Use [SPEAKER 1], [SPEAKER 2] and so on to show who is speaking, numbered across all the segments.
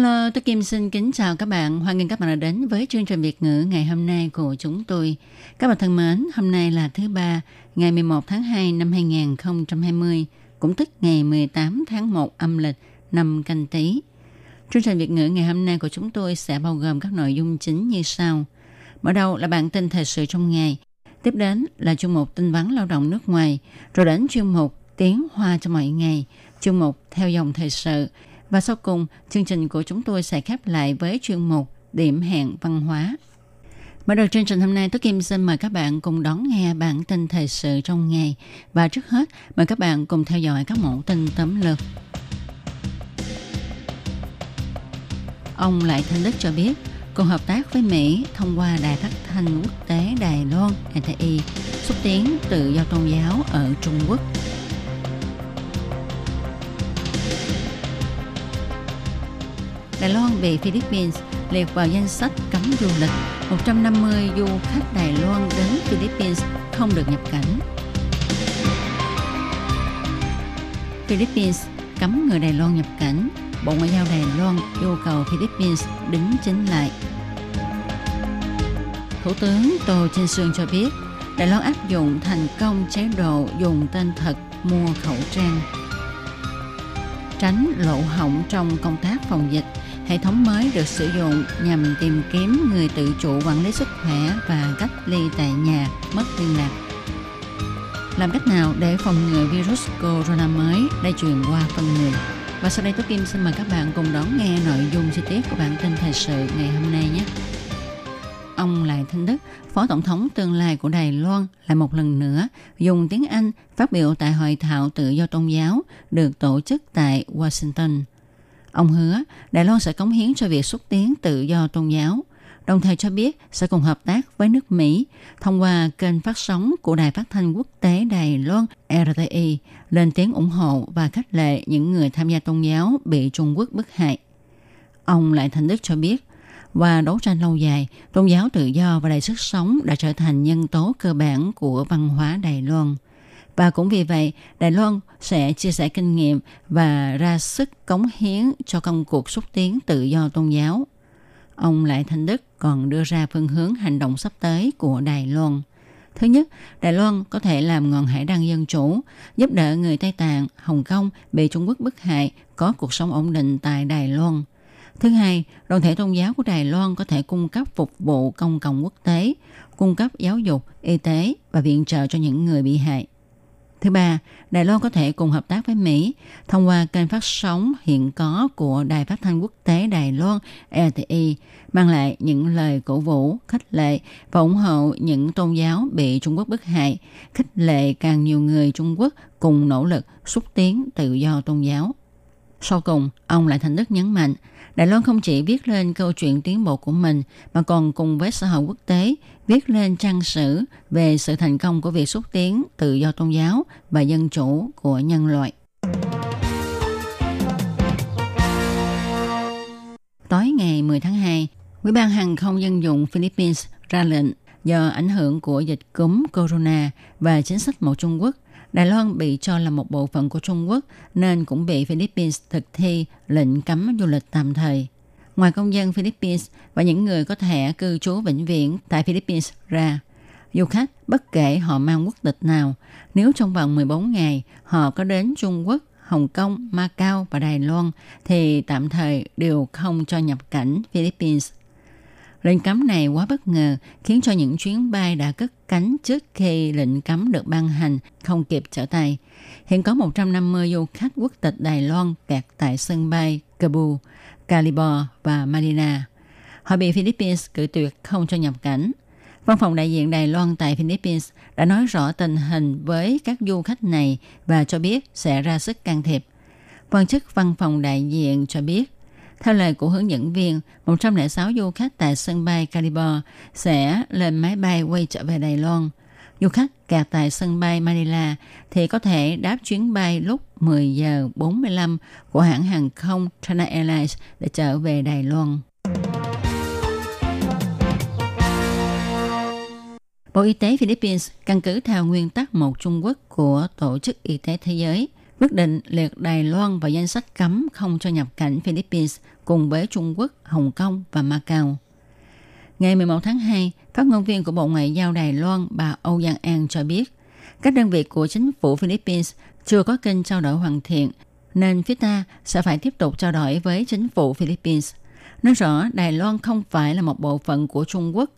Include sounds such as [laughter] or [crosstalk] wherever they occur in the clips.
[SPEAKER 1] Hello, tôi Kim xin kính chào các bạn. Hoan nghênh các bạn đã đến với chương trình Việt ngữ ngày hôm nay của chúng tôi. Các bạn thân mến, hôm nay là thứ ba, ngày 11 tháng 2 năm 2020, cũng tức ngày 18 tháng 1 âm lịch năm canh tí. Chương trình Việt ngữ ngày hôm nay của chúng tôi sẽ bao gồm các nội dung chính như sau. Mở đầu là bản tin thời sự trong ngày, tiếp đến là chuyên mục tin vắn lao động nước ngoài, rồi đến chuyên mục tiếng hoa cho mọi ngày, chuyên mục theo dòng thời sự, và sau cùng, chương trình của chúng tôi sẽ khép lại với chuyên mục Điểm hẹn văn hóa. Mở đầu chương trình hôm nay, tôi Kim xin mời các bạn cùng đón nghe bản tin thời sự trong ngày. Và trước hết, mời các bạn cùng theo dõi các mẫu tin tấm lược. Ông Lại Thanh Đức cho biết, cùng hợp tác với Mỹ thông qua Đài Phát thanh Quốc tế Đài Loan RTI xúc tiến tự do tôn giáo ở Trung Quốc. Đài Loan bị Philippines liệt vào danh sách cấm du lịch. 150 du khách Đài Loan đến Philippines không được nhập cảnh. Philippines cấm người Đài Loan nhập cảnh. Bộ Ngoại giao Đài Loan yêu cầu Philippines đứng chính lại. Thủ tướng Tô Trinh Sương cho biết, Đài Loan áp dụng thành công chế độ dùng tên thật mua khẩu trang. Tránh lỗ hỏng trong công tác phòng dịch, hệ thống mới được sử dụng nhằm tìm kiếm người tự chủ quản lý sức khỏe và cách ly tại nhà mất liên lạc. Làm cách nào để phòng ngừa virus corona mới lây truyền qua con người? Và sau đây Tố Kim xin mời các bạn cùng đón nghe nội dung chi tiết của bản tin thời sự ngày hôm nay nhé. Ông Lại Thanh Đức, Phó Tổng thống tương lai của Đài Loan lại một lần nữa dùng tiếng Anh phát biểu tại hội thảo tự do tôn giáo được tổ chức tại Washington. Ông hứa Đài Loan sẽ cống hiến cho việc xúc tiến tự do tôn giáo, đồng thời cho biết sẽ cùng hợp tác với nước Mỹ thông qua kênh phát sóng của Đài Phát thanh Quốc tế Đài Loan RTI lên tiếng ủng hộ và khích lệ những người tham gia tôn giáo bị Trung Quốc bức hại. Ông Lại Thành Đức cho biết, và đấu tranh lâu dài, tôn giáo tự do và đầy sức sống đã trở thành nhân tố cơ bản của văn hóa Đài Loan. Và cũng vì vậy, Đài Loan sẽ chia sẻ kinh nghiệm và ra sức cống hiến cho công cuộc xúc tiến tự do tôn giáo. Ông Lại Thanh Đức còn đưa ra phương hướng hành động sắp tới của Đài Loan. Thứ nhất, Đài Loan có thể làm ngọn hải đăng dân chủ, giúp đỡ người Tây Tạng, Hồng Kông bị Trung Quốc bức hại có cuộc sống ổn định tại Đài Loan. Thứ hai, đoàn thể tôn giáo của Đài Loan có thể cung cấp phục vụ công cộng quốc tế, cung cấp giáo dục, y tế và viện trợ cho những người bị hại. Thứ ba, Đài Loan có thể cùng hợp tác với Mỹ thông qua kênh phát sóng hiện có của Đài Phát thanh Quốc tế Đài Loan RTI mang lại những lời cổ vũ, khích lệ và ủng hộ những tôn giáo bị Trung Quốc bức hại, khích lệ càng nhiều người Trung Quốc cùng nỗ lực xúc tiến tự do tôn giáo. Sau cùng, ông lại thành đức nhấn mạnh, Đài Loan không chỉ viết lên câu chuyện tiến bộ của mình mà còn cùng với xã hội quốc tế viết lên trang sử về sự thành công của việc xúc tiến tự do tôn giáo và dân chủ của nhân loại. Tối ngày 10 tháng 2, Ủy ban Hàng không dân dụng Philippines ra lệnh do ảnh hưởng của dịch cúm corona và chính sách một Trung Quốc, Đài Loan bị cho là một bộ phận của Trung Quốc nên cũng bị Philippines thực thi lệnh cấm du lịch tạm thời. Ngoài công dân Philippines và những người có thể cư trú vĩnh viễn tại Philippines ra, du khách bất kể họ mang quốc tịch nào, nếu trong vòng 14 ngày họ có đến Trung Quốc, Hồng Kông, Macau và Đài Loan thì tạm thời đều không cho nhập cảnh Philippines. Lệnh cấm này quá bất ngờ khiến cho những chuyến bay đã cất cánh trước khi lệnh cấm được ban hành không kịp trở tay. Hiện có 150 du khách quốc tịch Đài Loan kẹt tại sân bay Cebu, Calibor và Manila. Họ bị Philippines cử tuyệt không cho nhập cảnh. Văn phòng đại diện Đài Loan tại Philippines đã nói rõ tình hình với các du khách này và cho biết sẽ ra sức can thiệp. Quan chức văn phòng đại diện cho biết theo lời của hướng dẫn viên, 106 du khách tại sân bay Calibor sẽ lên máy bay quay trở về Đài Loan. Du khách kẹt tại sân bay Manila thì có thể đáp chuyến bay lúc 10 giờ 45 của hãng hàng không China Airlines để trở về Đài Loan. Bộ Y tế Philippines căn cứ theo nguyên tắc một Trung Quốc của Tổ chức Y tế Thế giới – quyết định liệt Đài Loan vào danh sách cấm không cho nhập cảnh Philippines cùng với Trung Quốc, Hồng Kông và Macau. Ngày 11 tháng 2, phát ngôn viên của Bộ Ngoại giao Đài Loan bà Âu Giang An cho biết, các đơn vị của chính phủ Philippines chưa có kênh trao đổi hoàn thiện, nên phía ta sẽ phải tiếp tục trao đổi với chính phủ Philippines. Nói rõ Đài Loan không phải là một bộ phận của Trung Quốc,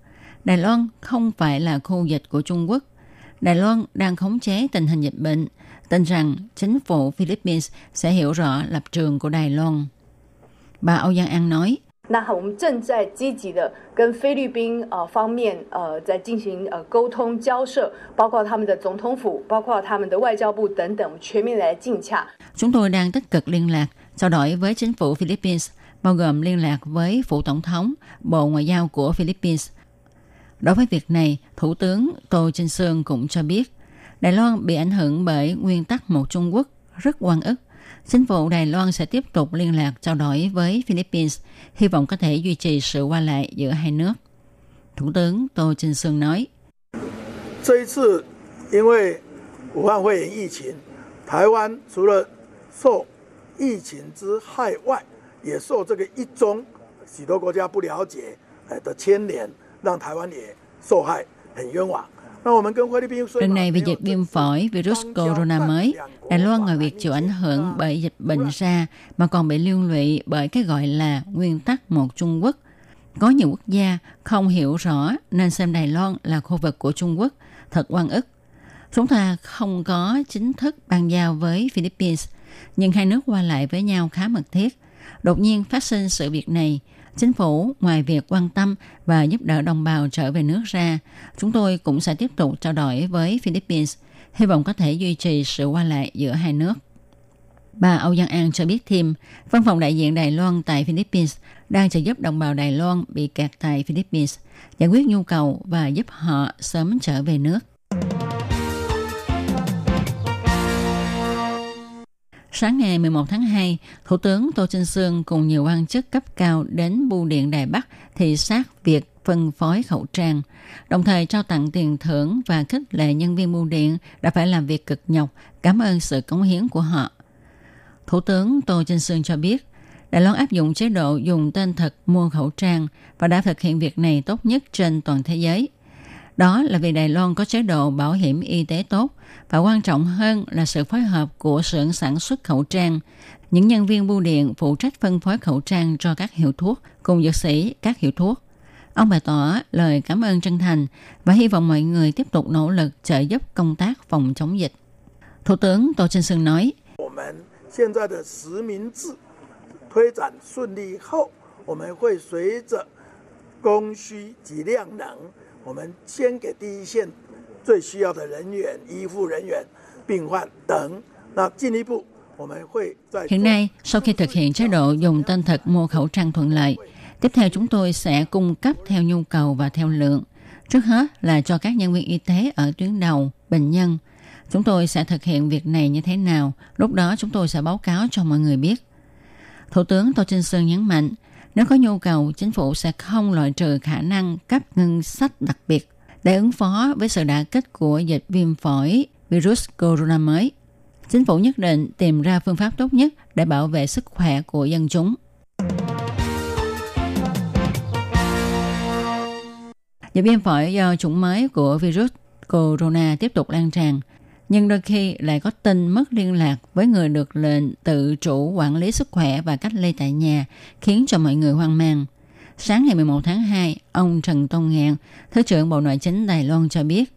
[SPEAKER 1] Đài Loan không phải là khu dịch của Trung Quốc. Đài Loan đang khống chế tình hình dịch bệnh – tin rằng chính phủ Philippines sẽ hiểu rõ lập trường của Đài Loan. Bà Âu Giang An nói, Chúng tôi đang tích cực liên lạc, trao đổi với chính phủ Philippines, bao gồm liên lạc với Phủ Tổng thống, Bộ Ngoại giao của Philippines. Đối với việc này, Thủ tướng Tô Trinh Sương cũng cho biết – Đài Loan bị ảnh hưởng bởi nguyên tắc một Trung Quốc rất quan ức. Chính phủ Đài Loan sẽ tiếp tục liên lạc trao đổi với Philippines, hy vọng có thể duy trì sự qua lại giữa hai nước. Thủ tướng Tô Trinh Sương nói.
[SPEAKER 2] 这
[SPEAKER 1] Lần này về dịch viêm phổi virus corona mới, Đài Loan ngoài việc chịu ảnh hưởng bởi dịch bệnh ra mà còn bị liên lụy bởi cái gọi là nguyên tắc một Trung Quốc. Có nhiều quốc gia không hiểu rõ nên xem Đài Loan là khu vực của Trung Quốc, thật oan ức. Chúng ta không có chính thức bàn giao với Philippines, nhưng hai nước qua lại với nhau khá mật thiết. Đột nhiên phát sinh sự việc này – Chính phủ ngoài việc quan tâm và giúp đỡ đồng bào trở về nước ra, chúng tôi cũng sẽ tiếp tục trao đổi với Philippines, hy vọng có thể duy trì sự qua lại giữa hai nước. Bà Âu Giang An cho biết thêm, văn phòng đại diện Đài Loan tại Philippines đang trợ giúp đồng bào Đài Loan bị kẹt tại Philippines, giải quyết nhu cầu và giúp họ sớm trở về nước. Sáng ngày 11 tháng 2, Thủ tướng Tô Trinh Sương cùng nhiều quan chức cấp cao đến Bưu điện Đài Bắc thị sát việc phân phối khẩu trang, đồng thời trao tặng tiền thưởng và khích lệ nhân viên bưu điện đã phải làm việc cực nhọc, cảm ơn sự cống hiến của họ. Thủ tướng Tô Trinh Sương cho biết, Đài Loan áp dụng chế độ dùng tên thật mua khẩu trang và đã thực hiện việc này tốt nhất trên toàn thế giới – đó là vì Đài Loan có chế độ bảo hiểm y tế tốt và quan trọng hơn là sự phối hợp của xưởng sản xuất khẩu trang. Những nhân viên bưu điện phụ trách phân phối khẩu trang cho các hiệu thuốc cùng dược sĩ các hiệu thuốc. Ông bày tỏ lời cảm ơn chân thành và hy vọng mọi người tiếp tục nỗ lực trợ giúp công tác phòng chống dịch. Thủ tướng Tô Trinh Sương nói,
[SPEAKER 2] 现在的实名制推展顺利后，我们会随着供需及量能我们先给第一线最需要的人员、医护人员、病患等。那进一步，我们会在
[SPEAKER 1] Hiện nay, sau khi thực hiện chế độ dùng tên thật mua khẩu trang thuận lợi, tiếp theo chúng tôi sẽ cung cấp theo nhu cầu và theo lượng. Trước hết là cho các nhân viên y tế ở tuyến đầu, bệnh nhân. Chúng tôi sẽ thực hiện việc này như thế nào, lúc đó chúng tôi sẽ báo cáo cho mọi người biết. Thủ tướng Tô Trinh Sơn nhấn mạnh, nếu có nhu cầu, chính phủ sẽ không loại trừ khả năng cấp ngân sách đặc biệt để ứng phó với sự đả kích của dịch viêm phổi virus corona mới. Chính phủ nhất định tìm ra phương pháp tốt nhất để bảo vệ sức khỏe của dân chúng. Dịch viêm phổi do chủng mới của virus corona tiếp tục lan tràn – nhưng đôi khi lại có tin mất liên lạc với người được lệnh tự chủ quản lý sức khỏe và cách ly tại nhà, khiến cho mọi người hoang mang. Sáng ngày 11 tháng 2, ông Trần Tông Ngạn, Thứ trưởng Bộ Nội chính Đài Loan cho biết,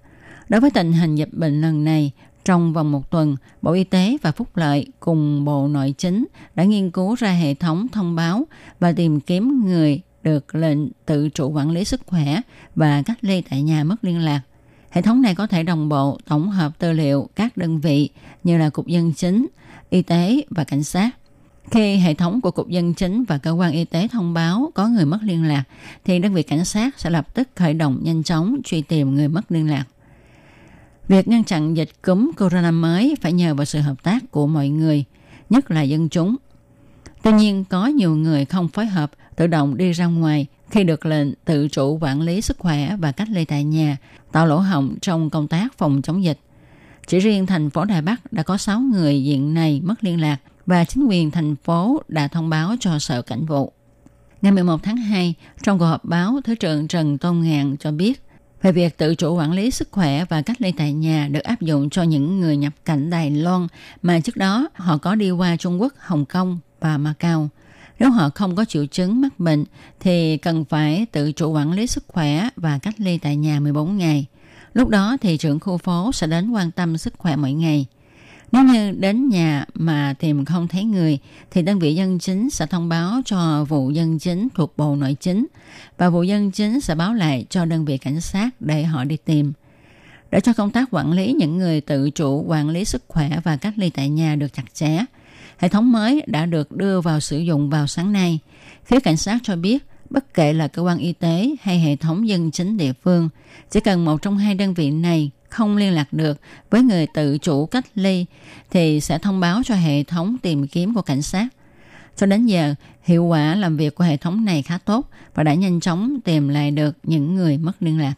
[SPEAKER 1] đối với tình hình dịch bệnh lần này, trong vòng một tuần, Bộ Y tế và Phúc Lợi cùng Bộ Nội chính đã nghiên cứu ra hệ thống thông báo và tìm kiếm người được lệnh tự chủ quản lý sức khỏe và cách ly tại nhà mất liên lạc – Hệ thống này có thể đồng bộ tổng hợp tư liệu các đơn vị như là Cục Dân Chính, Y tế và Cảnh sát. Khi hệ thống của Cục Dân Chính và Cơ quan Y tế thông báo có người mất liên lạc, thì đơn vị cảnh sát sẽ lập tức khởi động nhanh chóng truy tìm người mất liên lạc. Việc ngăn chặn dịch cúm corona mới phải nhờ vào sự hợp tác của mọi người, nhất là dân chúng. Tuy nhiên, có nhiều người không phối hợp, tự động đi ra ngoài khi được lệnh tự chủ quản lý sức khỏe và cách ly tại nhà, tạo lỗ hổng trong công tác phòng chống dịch. Chỉ riêng thành phố Đài Bắc đã có 6 người diện này mất liên lạc và chính quyền thành phố đã thông báo cho Sở Cảnh vụ. Ngày 11 tháng 2, trong cuộc họp báo, Thứ trưởng Trần Tôn Ngạn cho biết về việc tự chủ quản lý sức khỏe và cách ly tại nhà được áp dụng cho những người nhập cảnh Đài Loan mà trước đó họ có đi qua Trung Quốc, Hồng Kông và Macau. Nếu họ không có triệu chứng mắc bệnh thì cần phải tự chủ quản lý sức khỏe và cách ly tại nhà 14 ngày. Lúc đó thì trưởng khu phố sẽ đến quan tâm sức khỏe mỗi ngày. Nếu như đến nhà mà tìm không thấy người thì đơn vị dân chính sẽ thông báo cho vụ dân chính thuộc Bộ Nội chính và vụ dân chính sẽ báo lại cho đơn vị cảnh sát để họ đi tìm. Để cho công tác quản lý những người tự chủ quản lý sức khỏe và cách ly tại nhà được chặt chẽ, hệ thống mới đã được đưa vào sử dụng vào sáng nay. Phía cảnh sát cho biết bất kể là cơ quan y tế hay hệ thống dân chính địa phương, chỉ cần một trong hai đơn vị này không liên lạc được với người tự chủ cách ly thì sẽ thông báo cho hệ thống tìm kiếm của cảnh sát. Cho đến giờ, hiệu quả làm việc của hệ thống này khá tốt và đã nhanh chóng tìm lại được những người mất liên lạc.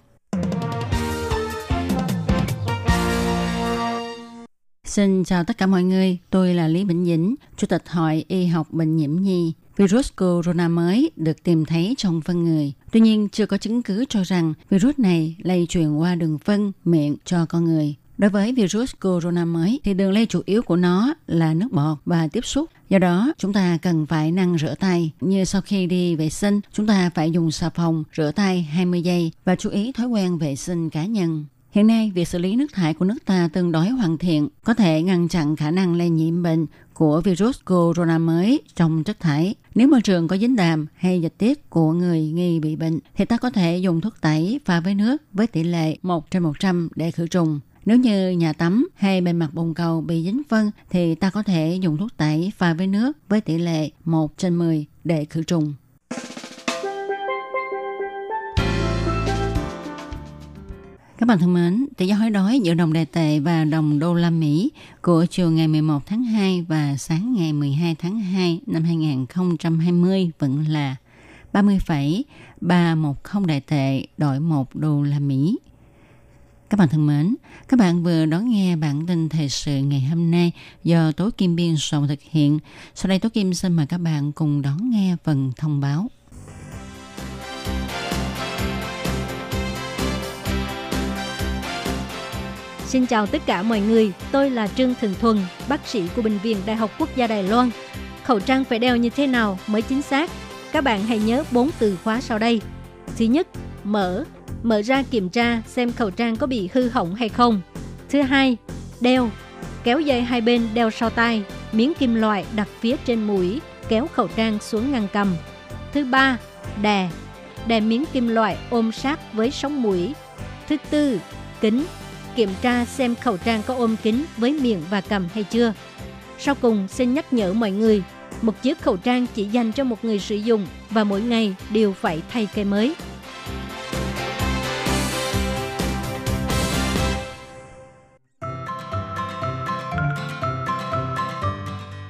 [SPEAKER 1] Xin chào tất cả mọi người, tôi là Lý Bỉnh Dĩnh, Chủ tịch Hội Y học Bệnh nhiễm nhi virus corona mới được tìm thấy trong phân người. Tuy nhiên, chưa có chứng cứ cho rằng virus này lây truyền qua đường phân, miệng cho con người. Đối với virus corona mới thì đường lây chủ yếu của nó là nước bọt và tiếp xúc. Do đó, chúng ta cần phải năng rửa tay. Như sau khi đi vệ sinh, chúng ta phải dùng xà phòng rửa tay 20 giây và chú ý thói quen vệ sinh cá nhân. Hiện nay, việc xử lý nước thải của nước ta tương đối hoàn thiện, có thể ngăn chặn khả năng lây nhiễm bệnh của virus corona mới trong chất thải. Nếu môi trường có dính đàm hay dịch tiết của người nghi bị bệnh, thì ta có thể dùng thuốc tẩy pha với nước với tỷ lệ 1 trên 100 để khử trùng. Nếu như nhà tắm hay bề mặt bồn cầu bị dính phân thì ta có thể dùng thuốc tẩy pha với nước với tỷ lệ 1 trên 10 để khử trùng. Các bạn thân mến, tỷ giá hối đoái giữa đồng đại tệ và đồng đô la Mỹ của chiều ngày 11 tháng 2 và sáng ngày 12 tháng 2 năm 2020 vẫn là 30,310 đại tệ đổi 1 đô la Mỹ. Các bạn thân mến, các bạn vừa đón nghe bản tin thời sự ngày hôm nay do Tố Kim Biên soạn thực hiện. Sau đây Tố Kim xin mời các bạn cùng đón nghe phần thông báo.
[SPEAKER 3] Xin chào tất cả mọi người, tôi là Trương Thường Thuần, bác sĩ của Bệnh viện Đại học Quốc gia Đài Loan. Khẩu trang phải đeo như thế nào mới chính xác? Các bạn hãy nhớ bốn từ khóa sau đây. Thứ nhất, mở, mở ra kiểm tra xem khẩu trang có bị hư hỏng hay không. Thứ hai, đeo, kéo dây hai bên đeo sau tai, miếng kim loại đặt phía trên mũi, kéo khẩu trang xuống ngăn cầm. Thứ ba, đè, đè miếng kim loại ôm sát với sống mũi. Thứ tư, kính, kiểm tra xem khẩu trang có ôm kín với miệng và cầm hay chưa. Sau cùng, xin nhắc nhở mọi người, một chiếc khẩu trang chỉ dành cho một người sử dụng và mỗi ngày đều phải thay cây mới.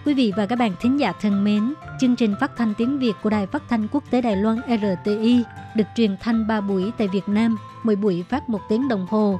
[SPEAKER 3] Quý vị và các bạn thính giả thân mến, chương trình phát thanh tiếng Việt của Đài Phát thanh Quốc tế Đài Loan RTI được truyền thanh 3 buổi tại Việt Nam, mỗi buổi phát một tiếng đồng hồ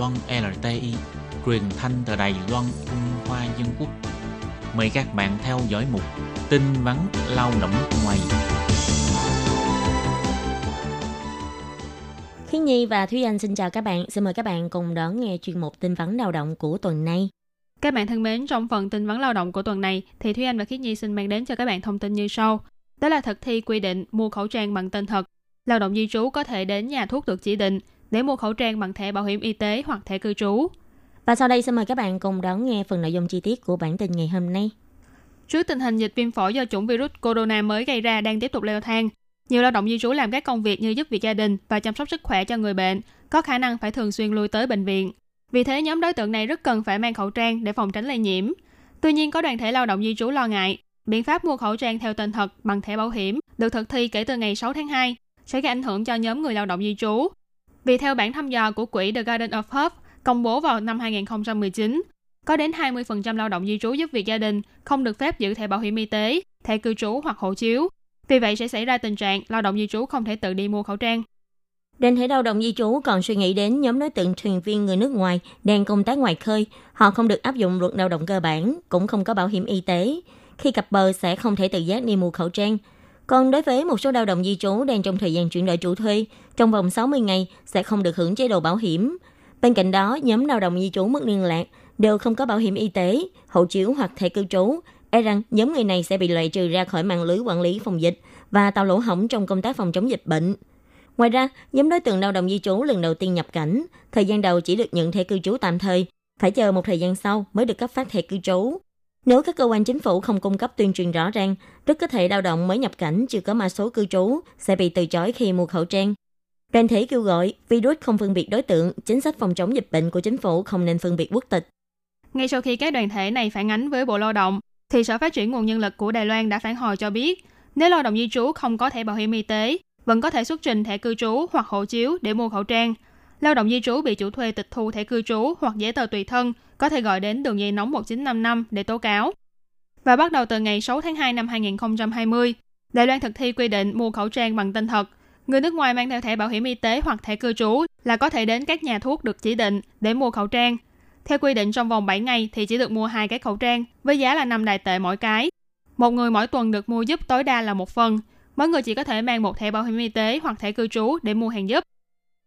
[SPEAKER 4] Loan LTI, truyền thanh từ Đài Loan, Trung Hoa Dân Quốc. Mời các bạn theo dõi mục tin vắn lao động ngoài.
[SPEAKER 5] Khí Nhi và Thúy Anh xin chào các bạn. Xin mời các bạn cùng đón nghe chuyên mục tin vắn lao động của tuần này.
[SPEAKER 6] Các bạn thân mến, trong phần tin vấn lao động của tuần này thì Thúy Anh và Khiết Nhi xin mang đến cho các bạn thông tin như sau. Đó là thực thi quy định mua khẩu trang bằng tên thật. Lao động di trú có thể đến nhà thuốc được chỉ định để mua khẩu trang bằng thẻ bảo hiểm y tế hoặc thẻ cư trú.
[SPEAKER 5] Và sau đây xin mời các bạn cùng đón nghe phần nội dung chi tiết của bản tin ngày hôm nay.
[SPEAKER 6] Trước tình hình dịch viêm phổi do chủng virus corona mới gây ra đang tiếp tục leo thang, nhiều lao động di trú làm các công việc như giúp việc gia đình và chăm sóc sức khỏe cho người bệnh, có khả năng phải thường xuyên lui tới bệnh viện. Vì thế, nhóm đối tượng này rất cần phải mang khẩu trang để phòng tránh lây nhiễm. Tuy nhiên, có đoàn thể lao động di trú lo ngại, biện pháp mua khẩu trang theo tên thật bằng thẻ bảo hiểm được thực thi kể từ ngày 6 tháng 2 sẽ gây ảnh hưởng cho nhóm người lao động di trú. Vì theo bản thăm dò của quỹ The Garden of Hope công bố vào năm 2019, có đến 20% lao động di trú giúp việc gia đình không được phép giữ thẻ bảo hiểm y tế, thẻ cư trú hoặc hộ chiếu. Vì vậy sẽ xảy ra tình trạng lao động di trú không thể tự đi mua khẩu trang.
[SPEAKER 5] Đoàn thể lao động di trú còn suy nghĩ đến nhóm đối tượng thuyền viên người nước ngoài đang công tác ngoài khơi. Họ không được áp dụng luật lao động cơ bản, cũng không có bảo hiểm y tế. Khi cập bờ sẽ không thể tự giác đi mua khẩu trang. Còn đối với một số lao động di trú đang trong thời gian chuyển đổi chủ thuê, trong vòng 60 ngày sẽ không được hưởng chế độ bảo hiểm. Bên cạnh đó, nhóm lao động di trú mất liên lạc đều không có bảo hiểm y tế, hộ chiếu hoặc thẻ cư trú. E rằng nhóm người này sẽ bị loại trừ ra khỏi mạng lưới quản lý phòng dịch và tạo lỗ hổng trong công tác phòng chống dịch bệnh. Ngoài ra, nhóm đối tượng lao động di trú lần đầu tiên nhập cảnh, thời gian đầu chỉ được nhận thẻ cư trú tạm thời, phải chờ một thời gian sau mới được cấp phát thẻ cư trú. Nếu các cơ quan chính phủ không cung cấp tuyên truyền rõ ràng, rất có thể lao động mới nhập cảnh chưa có mã số cư trú sẽ bị từ chối khi mua khẩu trang. Đoàn thể kêu gọi virus không phân biệt đối tượng, chính sách phòng chống dịch bệnh của chính phủ không nên phân biệt quốc tịch.
[SPEAKER 6] Ngay sau khi các đoàn thể này phản ánh với Bộ Lao động, thì Sở Phát triển Nguồn Nhân lực của Đài Loan đã phản hồi cho biết, nếu lao động di trú không có thẻ bảo hiểm y tế, vẫn có thể xuất trình thẻ cư trú hoặc hộ chiếu để mua khẩu trang. Lao động di trú bị chủ thuê tịch thu thẻ cư trú hoặc giấy tờ tùy thân có thể gọi đến đường dây nóng 1955 để tố cáo. Và bắt đầu từ ngày 6 tháng 2 năm 2020, Đài Loan thực thi quy định mua khẩu trang bằng tên thật. Người nước ngoài mang theo thẻ bảo hiểm y tế hoặc thẻ cư trú là có thể đến các nhà thuốc được chỉ định để mua khẩu trang. Theo quy định trong vòng 7 ngày thì chỉ được mua hai cái khẩu trang với giá là 5 đài tệ mỗi cái. Một người mỗi tuần được mua giúp tối đa là một phần. Mỗi người chỉ có thể mang một thẻ bảo hiểm y tế hoặc thẻ cư trú để mua hàng giúp.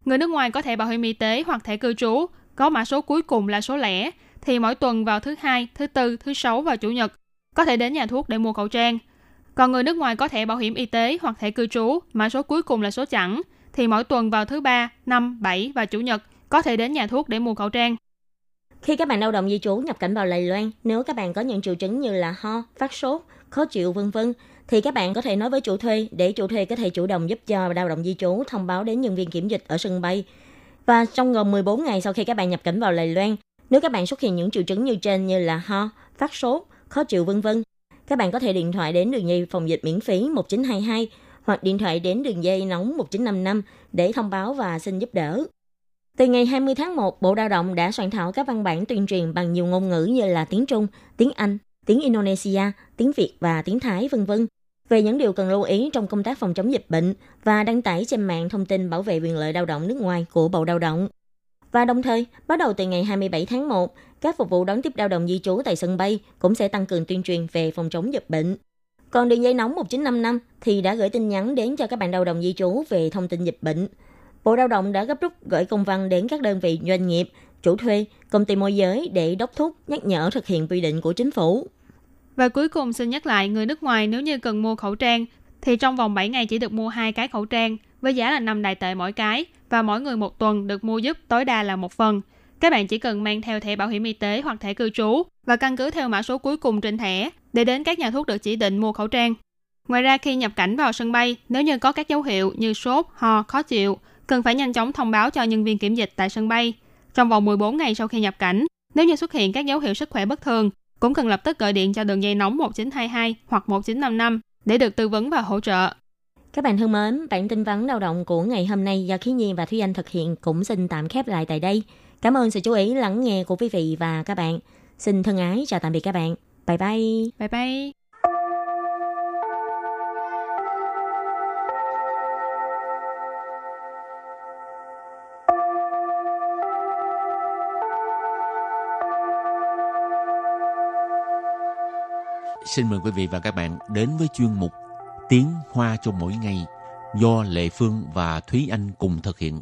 [SPEAKER 6] Người nước ngoài có thẻ bảo hiểm y tế hoặc thẻ cư trú có mã số cuối cùng là số lẻ thì mỗi tuần vào thứ hai, thứ tư, thứ sáu và chủ nhật có thể đến nhà thuốc để mua khẩu trang. Còn người nước ngoài có thẻ bảo hiểm y tế hoặc thẻ cư trú, mã số cuối cùng là số chẵn, thì mỗi tuần vào thứ ba, năm, bảy và chủ nhật có thể đến nhà thuốc để mua khẩu trang.
[SPEAKER 5] Khi các bạn lao động di trú nhập cảnh vào Đài Loan, nếu các bạn có những triệu chứng như là ho, phát sốt, khó chịu vân vân thì các bạn có thể nói với chủ thuê để chủ thuê có thể chủ động giúp cho lao động di trú thông báo đến nhân viên kiểm dịch ở sân bay. Và trong gần 14 ngày sau khi các bạn nhập cảnh vào Đài Loan, nếu các bạn xuất hiện những triệu chứng như trên như là ho, phát sốt, khó chịu vân vân, các bạn có thể điện thoại đến đường dây phòng dịch miễn phí 1922 hoặc điện thoại đến đường dây nóng 1955 để thông báo và xin giúp đỡ. Từ ngày 20 tháng 1, Bộ Lao động đã soạn thảo các văn bản tuyên truyền bằng nhiều ngôn ngữ như là tiếng Trung, tiếng Anh, tiếng Indonesia, tiếng Việt và tiếng Thái vân vân về những điều cần lưu ý trong công tác phòng chống dịch bệnh và đăng tải trên mạng thông tin bảo vệ quyền lợi lao động nước ngoài của Bộ Lao động. Và đồng thời, bắt đầu từ ngày 27 tháng 1, các phục vụ đón tiếp lao động di trú tại sân bay cũng sẽ tăng cường tuyên truyền về phòng chống dịch bệnh. Còn đường dây nóng 1955 thì đã gửi tin nhắn đến cho các bạn lao động di trú về thông tin dịch bệnh. Bộ Lao động đã gấp rút gửi công văn đến các đơn vị doanh nghiệp, chủ thuê, công ty môi giới để đốc thúc nhắc nhở thực hiện quy định của chính phủ.
[SPEAKER 6] Và cuối cùng xin nhắc lại người nước ngoài nếu như cần mua khẩu trang thì trong vòng 7 ngày chỉ được mua hai cái khẩu trang với giá là 5 đại tệ mỗi cái và mỗi người một tuần được mua giúp tối đa là một phần. Các bạn chỉ cần mang theo thẻ bảo hiểm y tế hoặc thẻ cư trú và căn cứ theo mã số cuối cùng trên thẻ để đến các nhà thuốc được chỉ định mua khẩu trang. Ngoài ra khi nhập cảnh vào sân bay, nếu như có các dấu hiệu như sốt, ho, khó chịu, cần phải nhanh chóng thông báo cho nhân viên kiểm dịch tại sân bay. Trong vòng 14 ngày sau khi nhập cảnh, nếu như xuất hiện các dấu hiệu sức khỏe bất thường, cũng cần lập tức gọi điện cho đường dây nóng 1922 hoặc 1955 để được tư vấn và hỗ trợ.
[SPEAKER 5] Các bạn thân mến, bản tin vắn lao động của ngày hôm nay do Khí Nhi và Thúy Anh thực hiện cũng xin tạm khép lại tại đây. Cảm ơn sự chú ý lắng nghe của quý vị và các bạn. Xin thân ái chào tạm biệt các bạn. Bye bye.
[SPEAKER 6] Bye bye.
[SPEAKER 4] Xin mời quý vị và các bạn đến với chuyên mục Tiếng Hoa cho mỗi ngày do Lệ Phương và Thúy Anh cùng thực hiện.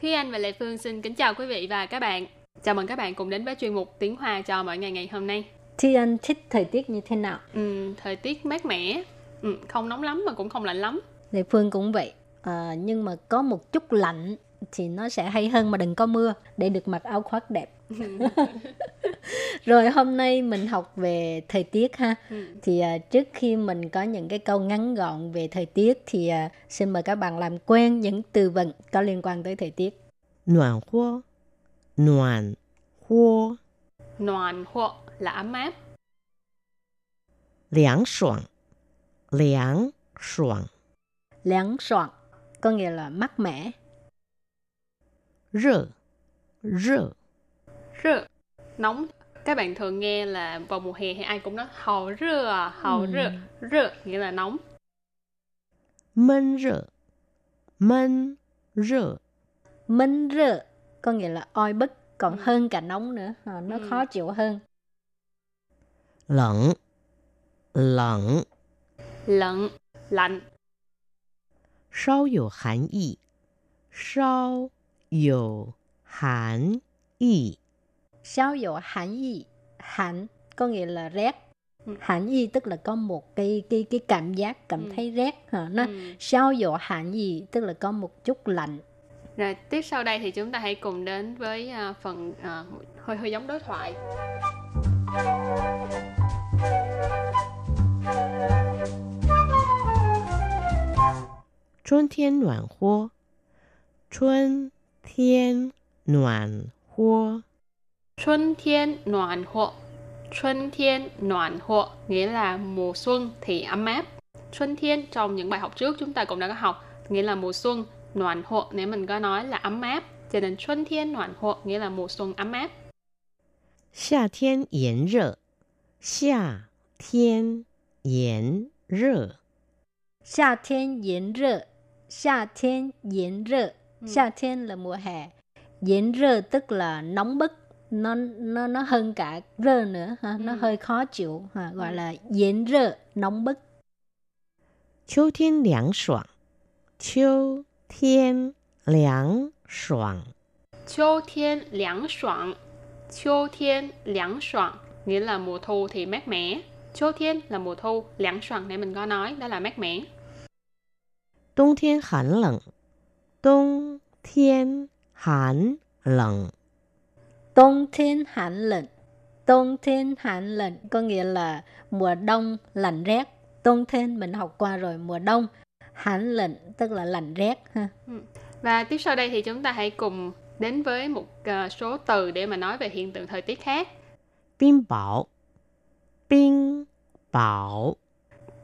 [SPEAKER 6] Thúy Anh và Lệ Phương xin kính chào quý vị và các bạn. Chào mừng các bạn cùng đến với chuyên mục Tiếng Hoa cho mỗi ngày ngày hôm nay.
[SPEAKER 3] Thi Anh thích thời tiết như thế nào?
[SPEAKER 6] Ừ, thời tiết mát mẻ, ừ, không nóng lắm mà cũng không lạnh lắm.
[SPEAKER 3] Lệ Phương cũng vậy à, nhưng mà có một chút lạnh thì nó sẽ hay hơn mà đừng có mưa để được mặc áo khoác đẹp. [laughs] Rồi hôm nay mình học về thời tiết ha.
[SPEAKER 6] Ừ.
[SPEAKER 3] thì à, trước khi mình có những cái câu ngắn gọn về thời tiết thì à, xin mời các bạn làm quen những từ vựng có liên quan tới thời tiết.
[SPEAKER 7] Noạn hua noạn hua
[SPEAKER 6] noạn hua là ấm áp.
[SPEAKER 7] Liáng soảng liáng soảng
[SPEAKER 3] liáng soảng có nghĩa là mát mẻ.
[SPEAKER 7] Rơ, rơ.
[SPEAKER 6] Rơ, nóng. Các bạn thường nghe là vào mùa hè thì ai cũng nói hào rơ à, hào rơ, rơ nghĩa là nóng.
[SPEAKER 7] Mân rơ, mân rơ.
[SPEAKER 3] Mân rơ có nghĩa là oi bức, còn ừ. hơn cả nóng nữa, à, nó
[SPEAKER 6] ừ.
[SPEAKER 3] khó chịu hơn.
[SPEAKER 7] Lạnh, lạnh.
[SPEAKER 6] Lạnh, lạnh
[SPEAKER 7] 稍有寒意，稍有寒意，
[SPEAKER 3] Sao dụ hẳn y hẳn có nghĩa là rét
[SPEAKER 6] Ừ.
[SPEAKER 3] hẳn y tức là có một cái cái cái cảm giác cảm
[SPEAKER 6] Ừ.
[SPEAKER 3] thấy rét hả nó
[SPEAKER 6] Ừ.
[SPEAKER 3] sao dụ hẳn y tức là có một chút lạnh
[SPEAKER 6] Rồi tiếp sau đây thì chúng ta hãy cùng đến với à, phần à, hơi hơi giống đối thoại.
[SPEAKER 7] 春天暖和，春天暖和，
[SPEAKER 6] Xuân thiên noàn hộ Xuân thiên noàn hộ nghĩa là mùa xuân thì ấm áp. Xuân thiên trong những bài học trước chúng ta cũng đã có học nghĩa là mùa xuân noàn hộ nếu mình có nói là ấm áp. Cho nên xuân thiên noàn hộ nghĩa là mùa xuân ấm áp.
[SPEAKER 7] 夏天炎热，夏天炎热，
[SPEAKER 3] 夏天炎热 夏天炎热
[SPEAKER 6] Ừ.
[SPEAKER 3] 夏天 là mùa hè炎热 tức là nóng bức nó nó nó hơn cả rơ nữa ha nó
[SPEAKER 6] Ừ.
[SPEAKER 3] hơi khó chịu ha gọi
[SPEAKER 6] Ừ.
[SPEAKER 3] là炎热 nóng bức
[SPEAKER 7] 秋天凉爽，秋天凉爽，
[SPEAKER 6] 秋thiên凉爽秋thiên凉爽nghĩa là mùa thu thì mát mẻ.秋thiên là mùa thu,凉爽để mình có nói đó là mát mẻ.
[SPEAKER 7] 冬天寒冷，冬天寒冷，
[SPEAKER 3] Đông thiên hạn lệnh Đông thiên hạn lệnh có nghĩa là mùa đông lạnh rét. Đông thiên mình học qua rồi, mùa đông. Hạn lệnh tức là lạnh rét ha.
[SPEAKER 6] Và tiếp sau đây thì chúng ta hãy cùng đến với một ờ, số từ để mà nói về hiện tượng thời tiết khác.
[SPEAKER 7] 冰雹，冰雹，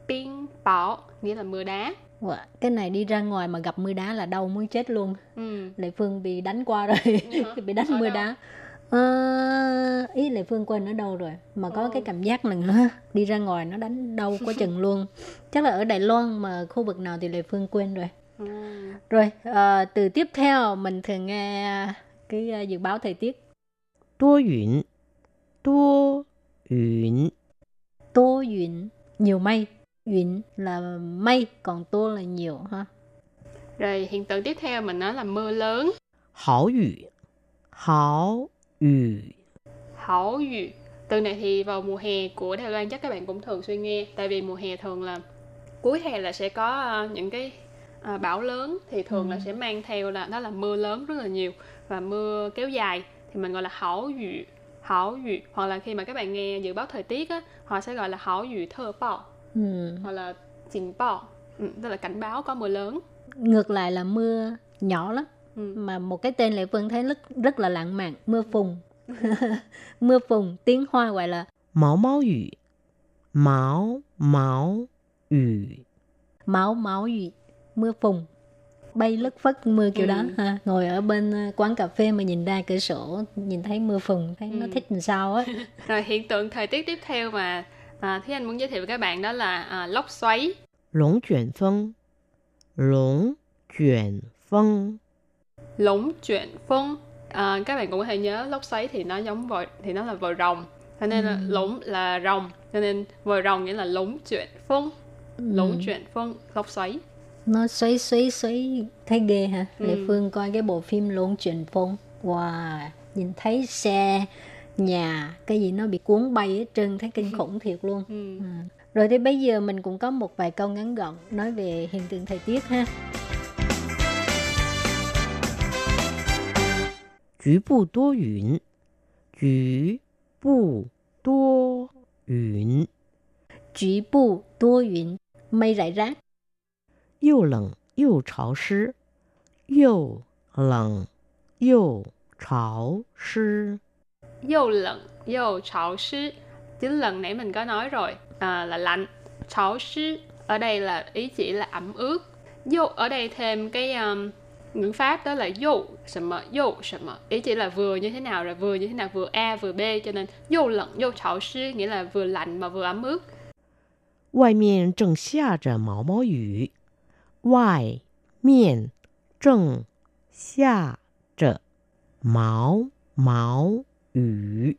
[SPEAKER 6] Biên bảo nghĩa là mưa đá.
[SPEAKER 3] Wow. cái này đi ra ngoài mà gặp mưa đá là đau muốn chết luôn
[SPEAKER 6] ừ.
[SPEAKER 3] lệ phương bị đánh qua rồi
[SPEAKER 6] ừ. [laughs]
[SPEAKER 3] bị đánh
[SPEAKER 6] ở
[SPEAKER 3] mưa
[SPEAKER 6] đâu?
[SPEAKER 3] đá à, ý lệ phương quên ở đâu rồi mà có
[SPEAKER 6] ừ.
[SPEAKER 3] cái cảm giác là hả, đi ra ngoài nó đánh đau quá chừng [laughs] luôn chắc là ở đài loan mà khu vực nào thì lệ phương quên rồi
[SPEAKER 6] ừ.
[SPEAKER 3] rồi à, từ tiếp theo mình thường nghe cái ờ, dự báo thời tiết
[SPEAKER 7] tua yến tua yến
[SPEAKER 3] tua yến nhiều mây Yến là mây, còn tô là nhiều ha.
[SPEAKER 6] Rồi hiện tượng tiếp theo mình nói là mưa lớn.
[SPEAKER 7] Hảo yu. Hảo yu.
[SPEAKER 6] Hảo yu. Từ này thì vào mùa hè của Đài Loan chắc các bạn cũng thường xuyên nghe. Tại vì mùa hè thường là cuối hè là sẽ có ờ, những cái ờ, bão lớn thì thường ừ. là sẽ mang theo là đó là mưa lớn rất là nhiều và mưa kéo dài thì mình gọi là hảo dự hảo dự hoặc là khi mà các bạn nghe dự báo thời tiết á họ sẽ gọi là hảo dự thơ bão
[SPEAKER 3] ừ.
[SPEAKER 6] hoặc là trình bạo. Ừ, tức là cảnh báo có mưa lớn.
[SPEAKER 3] ngược lại là mưa nhỏ lắm
[SPEAKER 6] Ừ.
[SPEAKER 3] mà một cái tên Lệ Phương thấy rất, rất là lãng mạn mưa phùn [laughs] mưa phùn tiếng Hoa gọi là
[SPEAKER 7] 毛毛雨， 毛毛雨，
[SPEAKER 3] Máu máu gì? Mưa phùn. Bay lất phất mưa kiểu
[SPEAKER 6] Ừ.
[SPEAKER 3] đó ha. Ngồi ở bên ờ, quán cà phê mà nhìn ra cửa sổ, nhìn thấy mưa phùn, thấy nó
[SPEAKER 6] Ừ.
[SPEAKER 3] thích làm sao á. [laughs]
[SPEAKER 6] Rồi hiện tượng thời tiết tiếp theo mà À, Thế Anh muốn giới thiệu với các bạn đó là à, lốc xoáy.
[SPEAKER 7] Lũng chuyển phong. Lũng chuyển phong.
[SPEAKER 6] Lũng chuyển phong. À, các bạn cũng có thể nhớ lốc xoáy thì nó giống vòi thì nó là vòi rồng. Cho nên là lũng là rồng, cho nên vòi rồng nghĩa là lũng chuyển phong. Lũng
[SPEAKER 3] ừ.
[SPEAKER 6] chuyển phong, lốc xoáy.
[SPEAKER 3] Nó xoáy xoáy xoáy thấy ghê hả?
[SPEAKER 6] Ừ.
[SPEAKER 3] Lệ Phương coi cái bộ phim Lũng chuyển phong. Wow, nhìn thấy xe nhà cái gì nó bị cuốn bay hết trơn thấy kinh ừ. khủng thiệt luôn.
[SPEAKER 6] Ừ.
[SPEAKER 3] ừ. Rồi thì bây giờ mình cũng có một vài câu ngắn gọn nói về hiện tượng thời tiết ha.
[SPEAKER 7] Chú bù tố yun Chú bù tố yun
[SPEAKER 3] Chú bù tố yun Mây rải rác.
[SPEAKER 7] Yêu lạnh, yêu trào sư. Yêu lạnh, yêu trào sư. 又冷又潮湿。
[SPEAKER 6] dâu lạnh dâu chảo sư chứ lần nãy mình có nói rồi à, là lạnh chảo sư ở đây là ý chỉ là ẩm ướt dâu ở đây thêm cái um, ngữ pháp đó là dâu什么 dâu 什么 ý chỉ là vừa như thế nào rồi vừa như thế nào vừa a vừa b cho nên dâu lạnh dâu chảo sư nghĩa là vừa lạnh mà vừa ấm ướt
[SPEAKER 7] 外面正下着毛毛雨，外面正下着毛毛 雨。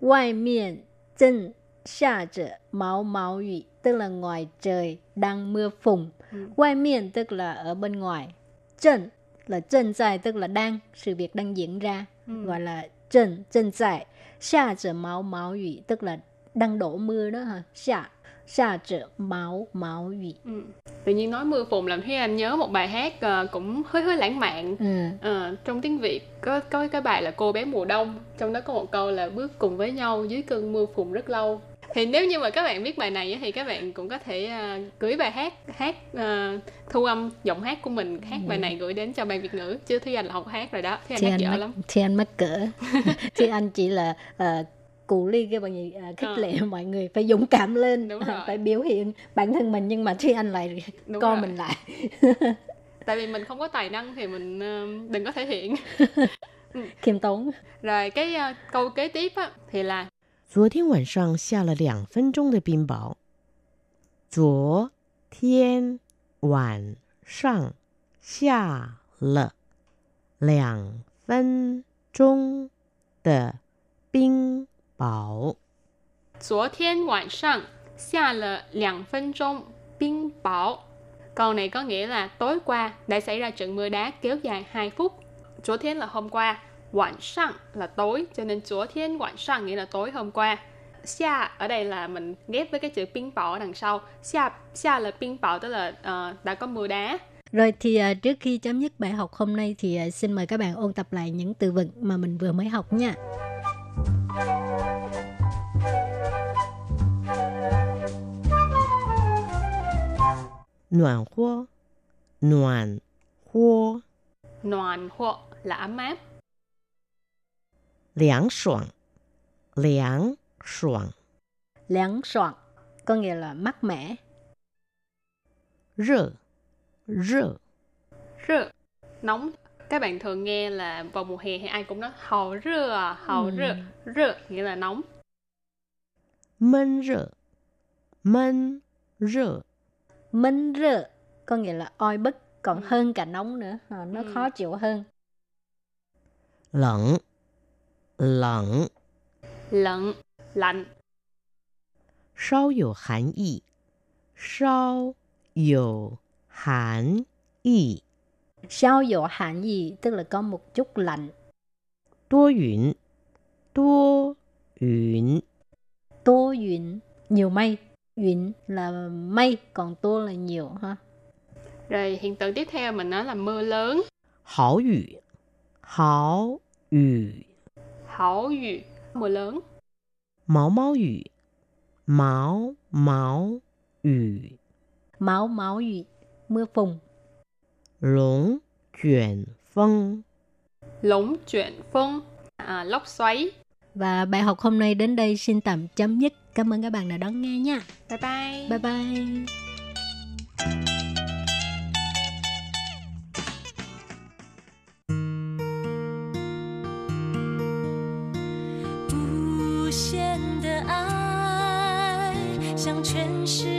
[SPEAKER 3] Ngoài miền chân xa着毛毛雨, tức là ngoài trời đang mưa phùn.
[SPEAKER 6] Ừ.
[SPEAKER 3] Ngoài miền tức là ở bên ngoài. Chân là chân dài tức là đang, sự việc đang diễn ra.
[SPEAKER 6] Ừ.
[SPEAKER 3] Gọi là chân, chân dài. Xa trở máu máu雨, tức là đang đổ mưa đó hả? Xa, xa trở máu máu 雨.
[SPEAKER 6] Ừ. tự nhiên nói mưa phùn làm Thúy Anh nhớ một bài hát ờ, cũng hơi hơi lãng mạn.
[SPEAKER 3] Ừ.
[SPEAKER 6] Ờ, trong tiếng Việt có có cái bài là cô bé mùa đông trong đó có một câu là bước cùng với nhau dưới cơn mưa phùn rất lâu thì nếu như mà các bạn biết bài này thì các bạn cũng có thể ờ, gửi bài hát hát ờ, thu âm giọng hát của mình hát bài này gửi đến cho ban Việt ngữ. Chứ Thúy Anh là không hát rồi đó. Thúy Anh
[SPEAKER 3] thì
[SPEAKER 6] hát
[SPEAKER 3] anh
[SPEAKER 6] dở
[SPEAKER 3] mắc,
[SPEAKER 6] lắm.
[SPEAKER 3] Thì anh mắc cỡ. [laughs] Thì anh chỉ là uh, cụ ly cái bằng gì uh, khích
[SPEAKER 6] Ờ.
[SPEAKER 3] lệ [laughs] mọi người phải dũng cảm lên
[SPEAKER 6] Đúng
[SPEAKER 3] ờ, [laughs]
[SPEAKER 6] rồi.
[SPEAKER 3] phải biểu hiện bản thân mình nhưng mà thì anh lại
[SPEAKER 6] Đúng
[SPEAKER 3] co
[SPEAKER 6] rồi.
[SPEAKER 3] mình lại [laughs]
[SPEAKER 6] tại vì mình không có tài năng thì mình ờ, đừng có thể hiện
[SPEAKER 3] khiêm tốn
[SPEAKER 6] rồi cái ờ, câu kế tiếp á, thì là
[SPEAKER 7] 昨天晚上下了两分钟的冰雹。昨天晚上下了两分钟的冰 雹。
[SPEAKER 6] 昨天晚上下了两分钟冰雹. Câu này có nghĩa là tối qua đã xảy ra trận mưa đá kéo dài 2 phút.昨天là hôm qua,晚上là tối, cho nên 昨天晚上nghĩa là tối hôm qua. Xia ở đây là mình ghép với cái chữ冰雹ở đằng sau. Xia, xia là冰雹tức là ờ, đã có mưa đá.
[SPEAKER 3] rồi thì ờ, trước khi chấm dứt bài học hôm nay thì ờ, xin mời các bạn ôn tập lại những từ vựng mà mình vừa mới học nha
[SPEAKER 7] 暖和，暖和，
[SPEAKER 6] Noàn hoặc là ấm áp.
[SPEAKER 7] 凉爽，凉爽，
[SPEAKER 3] láng soạn có nghĩa là mát mẻ
[SPEAKER 7] 热，热，
[SPEAKER 6] Rơ, nóng. Các bạn thường nghe là vào mùa hè thì ai cũng nói hào rơ à, hào
[SPEAKER 3] Ừ.
[SPEAKER 6] rơ. Rơ nghĩa là nóng.
[SPEAKER 7] 闷热，闷热，
[SPEAKER 3] Minh rơ có nghĩa là oi bức còn ừ. hơn cả nóng nữa, à, nó
[SPEAKER 6] ừ.
[SPEAKER 3] khó chịu hơn.
[SPEAKER 7] Lạnh lạnh
[SPEAKER 6] lạnh lạnh.
[SPEAKER 7] Sao có hàn ý. Sao có hàn ý.
[SPEAKER 3] Sao có hàn ý tức là có một chút lạnh.
[SPEAKER 7] Đô yun. Đô yun.
[SPEAKER 3] Đô yun, nhiều mây. Yến là mây, còn tô là nhiều ha.
[SPEAKER 6] Rồi hiện tượng tiếp theo mình nói là mưa lớn.
[SPEAKER 7] Hảo yu. Hảo yu.
[SPEAKER 6] Hảo yu, mưa lớn.
[SPEAKER 7] Máu máu yu. Máu máu yu.
[SPEAKER 3] Máu máu yu, mưa phùng.
[SPEAKER 7] Lũng chuyển phong.
[SPEAKER 6] Lũng chuyển phong, à, lốc xoáy.
[SPEAKER 3] Và bài học hôm nay đến đây xin tạm chấm dứt. Cảm ơn các bạn đã đón nghe nha.
[SPEAKER 6] Bye bye.
[SPEAKER 3] Bye bye.
[SPEAKER 8] Hãy subscribe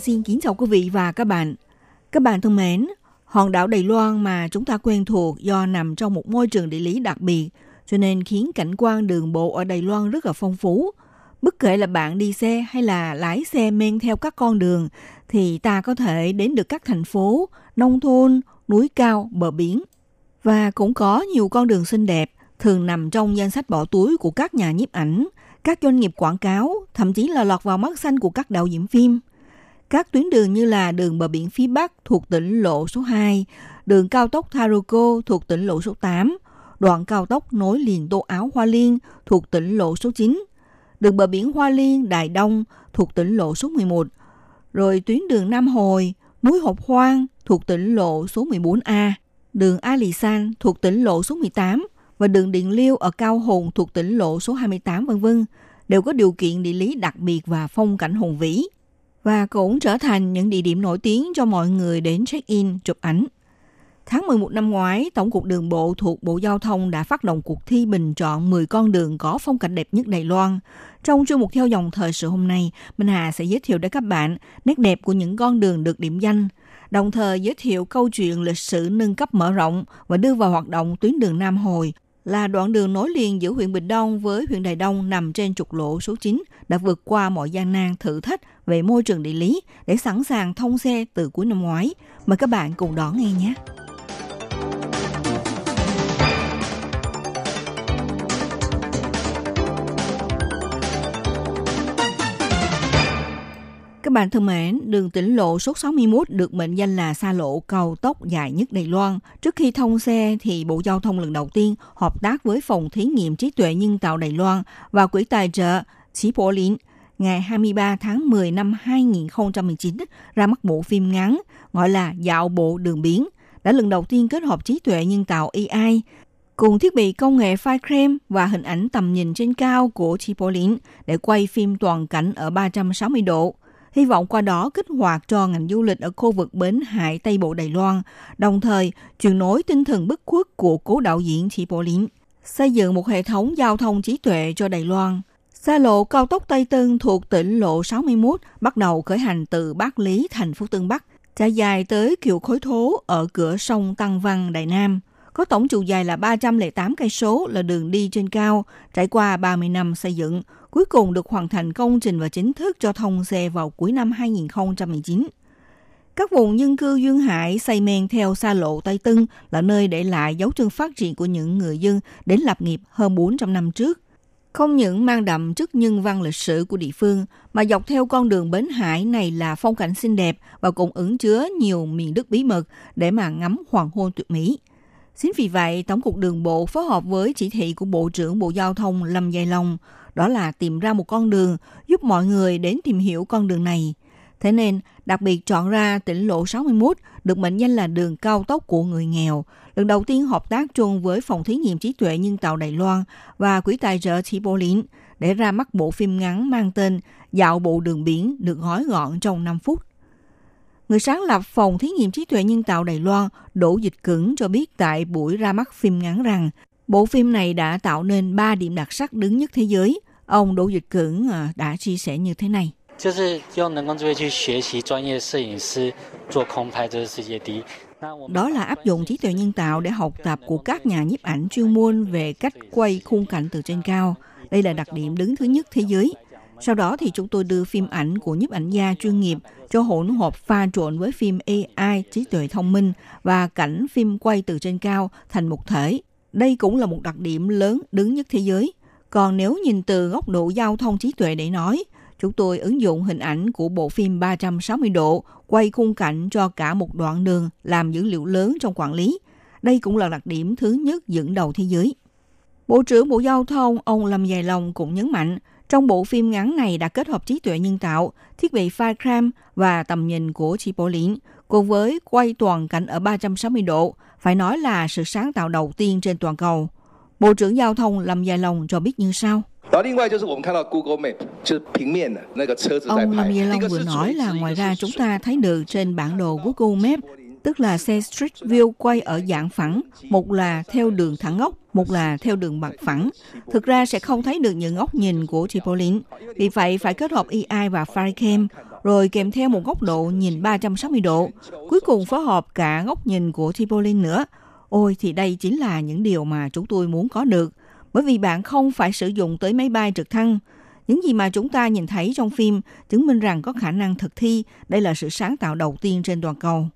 [SPEAKER 9] xin kính chào quý vị và các bạn. Các bạn thân mến, hòn đảo Đài Loan mà chúng ta quen thuộc do nằm trong một môi trường địa lý đặc biệt, cho nên khiến cảnh quan đường bộ ở Đài Loan rất là phong phú. Bất kể là bạn đi xe hay là lái xe men theo các con đường, thì ta có thể đến được các thành phố, nông thôn, núi cao, bờ biển. Và cũng có nhiều con đường xinh đẹp, thường nằm trong danh sách bỏ túi của các nhà nhiếp ảnh, các doanh nghiệp quảng cáo, thậm chí là lọt vào mắt xanh của các đạo diễn phim. Các tuyến đường như là đường bờ biển phía Bắc thuộc tỉnh lộ số 2, đường cao tốc Taroko thuộc tỉnh lộ số 8, đoạn cao tốc nối liền Tô Áo Hoa Liên thuộc tỉnh lộ số 9, đường bờ biển Hoa Liên Đài Đông thuộc tỉnh lộ số 11, rồi tuyến đường Nam Hồi, núi Hộp Hoang thuộc tỉnh lộ số 14A, đường A Lì San thuộc tỉnh lộ số 18 và đường Điện Liêu ở Cao Hùng thuộc tỉnh lộ số 28 vân vân. Đều có điều kiện địa lý đặc biệt và phong cảnh hùng vĩ và cũng trở thành những địa điểm nổi tiếng cho mọi người đến check-in, chụp ảnh. Tháng 11 năm ngoái, Tổng cục Đường bộ thuộc Bộ Giao thông đã phát động cuộc thi bình chọn 10 con đường có phong cảnh đẹp nhất Đài Loan. Trong chuyên mục theo dòng thời sự hôm nay, Minh Hà sẽ giới thiệu đến các bạn nét đẹp của những con đường được điểm danh, đồng thời giới thiệu câu chuyện lịch sử nâng cấp mở rộng và đưa vào hoạt động tuyến đường Nam Hồi, là đoạn đường nối liền giữa huyện Bình Đông với huyện Đài Đông nằm trên trục lộ số 9 đã vượt qua mọi gian nan thử thách về môi trường địa lý để sẵn sàng thông xe từ cuối năm ngoái. Mời các bạn cùng đón nghe nhé. Các bạn thân mến, đường tỉnh lộ số 61 được mệnh danh là xa lộ cao tốc dài nhất Đài Loan. Trước khi thông xe thì Bộ Giao thông lần đầu tiên hợp tác với Phòng Thí nghiệm Trí tuệ Nhân tạo Đài Loan và Quỹ tài trợ Chí Bộ Lín ngày 23 tháng 10 năm 2019 ra mắt bộ phim ngắn gọi là Dạo bộ đường biển, đã lần đầu tiên kết hợp trí tuệ nhân tạo AI cùng thiết bị công nghệ file frame và hình ảnh tầm nhìn trên cao của Chipolin để quay phim toàn cảnh ở 360 độ. Hy vọng qua đó kích hoạt cho ngành du lịch ở khu vực Bến Hải Tây Bộ Đài Loan, đồng thời truyền nối tinh thần bất khuất của cố đạo diễn Chipolin, xây dựng một hệ thống giao thông trí tuệ cho Đài Loan. Xa lộ cao tốc Tây Tân thuộc tỉnh lộ 61 bắt đầu khởi hành từ Bắc Lý, thành phố Tân Bắc, trải dài tới kiều khối thố ở cửa sông Tăng Văn, Đài Nam. Có tổng chiều dài là 308 cây số là đường đi trên cao, trải qua 30 năm xây dựng, cuối cùng được hoàn thành công trình và chính thức cho thông xe vào cuối năm 2019. Các vùng dân cư duyên hải xây men theo xa lộ Tây Tân là nơi để lại dấu chân phát triển của những người dân đến lập nghiệp hơn 400 năm trước. Không những mang đậm chức nhân văn lịch sử của địa phương, mà dọc theo con đường Bến Hải này là phong cảnh xinh đẹp và cũng ẩn chứa nhiều miền đất bí mật để mà ngắm hoàng hôn tuyệt mỹ. Chính vì vậy, Tổng cục Đường bộ phối hợp với chỉ thị của Bộ trưởng Bộ Giao thông Lâm Dài Long, đó là tìm ra một con đường giúp mọi người đến tìm hiểu con đường này. Thế nên, đặc biệt chọn ra tỉnh lộ 61 được mệnh danh là đường cao tốc của người nghèo, lần đầu tiên hợp tác chung với Phòng Thí nghiệm Trí tuệ Nhân tạo Đài Loan và Quỹ tài trợ Chipolin để ra mắt bộ phim ngắn mang tên Dạo bộ đường biển được gói gọn trong 5 phút Người sáng lập Phòng Thí nghiệm Trí tuệ Nhân tạo Đài Loan Đỗ Dịch Cứng cho biết tại buổi ra mắt phim ngắn rằng bộ phim này đã tạo nên 3 điểm đặc sắc đứng nhất thế giới. Ông Đỗ Dịch Cứng đã chia sẻ như thế này.
[SPEAKER 10] 就是用人工智慧去学习专业摄影师做空拍，这是世界第一。
[SPEAKER 9] Đó là áp dụng trí tuệ nhân tạo để học tập của các nhà nhiếp ảnh chuyên môn về cách quay khung cảnh từ trên cao. Đây là đặc điểm đứng thứ nhất thế giới. Sau đó thì chúng tôi đưa phim ảnh của nhiếp ảnh gia chuyên nghiệp cho hỗn hợp pha trộn với phim AI trí tuệ thông minh và cảnh phim quay từ trên cao thành một thể. Đây cũng là một đặc điểm lớn đứng nhất thế giới. Còn nếu nhìn từ góc độ giao thông trí tuệ để nói, chúng tôi ứng dụng hình ảnh của bộ phim 360 độ quay khung cảnh cho cả một đoạn đường làm dữ liệu lớn trong quản lý. Đây cũng là đặc điểm thứ nhất dẫn đầu thế giới. Bộ trưởng Bộ Giao thông ông Lâm Dài Long cũng nhấn mạnh, trong bộ phim ngắn này đã kết hợp trí tuệ nhân tạo, thiết bị Firecam và tầm nhìn của Chipolin, cùng với quay toàn cảnh ở 360 độ, phải nói là sự sáng tạo đầu tiên trên toàn cầu. Bộ trưởng Giao thông Lâm Gia Long cho biết như sau. Ông Lâm Gia Long vừa nói là ngoài ra chúng ta thấy được trên bản đồ Google Maps tức là xe Street View quay ở dạng phẳng, một là theo đường thẳng góc, một là theo đường mặt phẳng. Thực ra sẽ không thấy được những góc nhìn của Chipolin, vì vậy phải kết hợp AI và Firecam, rồi kèm theo một góc độ nhìn 360 độ, cuối cùng phối hợp cả góc nhìn của Chipolin nữa. Ôi thì đây chính là những điều mà chúng tôi muốn có được, bởi vì bạn không phải sử dụng tới máy bay trực thăng, những gì mà chúng ta nhìn thấy trong phim chứng minh rằng có khả năng thực thi. Đây là sự sáng tạo đầu tiên trên toàn cầu.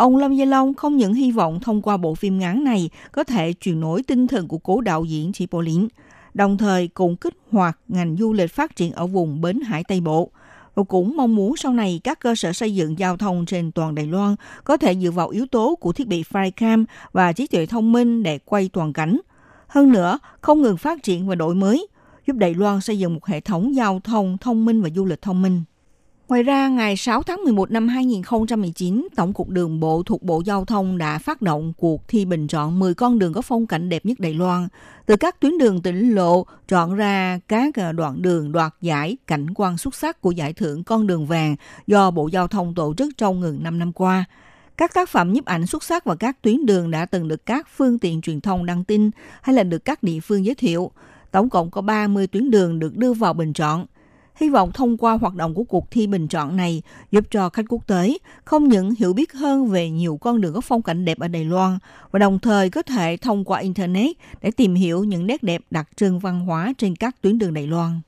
[SPEAKER 9] Ông Lâm Gia Long không những hy vọng thông qua bộ phim ngắn này có thể truyền nổi tinh thần của cố đạo diễn Chipolin, đồng thời cũng kích hoạt ngành du lịch phát triển ở vùng Bến Hải Tây Bộ. Và cũng mong muốn sau này các cơ sở xây dựng giao thông trên toàn Đài Loan có thể dựa vào yếu tố của thiết bị Flycam và trí tuệ thông minh để quay toàn cảnh. Hơn nữa, không ngừng phát triển và đổi mới, giúp Đài Loan xây dựng một hệ thống giao thông thông minh và du lịch thông minh. Ngoài ra, ngày 6 tháng 11 năm 2019, Tổng cục Đường bộ thuộc Bộ Giao thông đã phát động cuộc thi bình chọn 10 con đường có phong cảnh đẹp nhất Đài Loan. Từ các tuyến đường tỉnh lộ, chọn ra các ờ, đoạn đường đoạt giải cảnh quan xuất sắc của giải thưởng Con đường vàng do Bộ Giao thông tổ chức trong ngừng 5 năm qua. Các tác phẩm nhiếp ảnh xuất sắc và các tuyến đường đã từng được các phương tiện truyền thông đăng tin hay là được các địa phương giới thiệu. Tổng cộng có 30 tuyến đường được đưa vào bình chọn. Hy vọng thông qua hoạt động của cuộc thi bình chọn này giúp cho khách quốc tế không những hiểu biết hơn về nhiều con đường có phong cảnh đẹp ở Đài Loan và đồng thời có thể thông qua Internet để tìm hiểu những nét đẹp đặc trưng văn hóa trên các tuyến đường Đài Loan.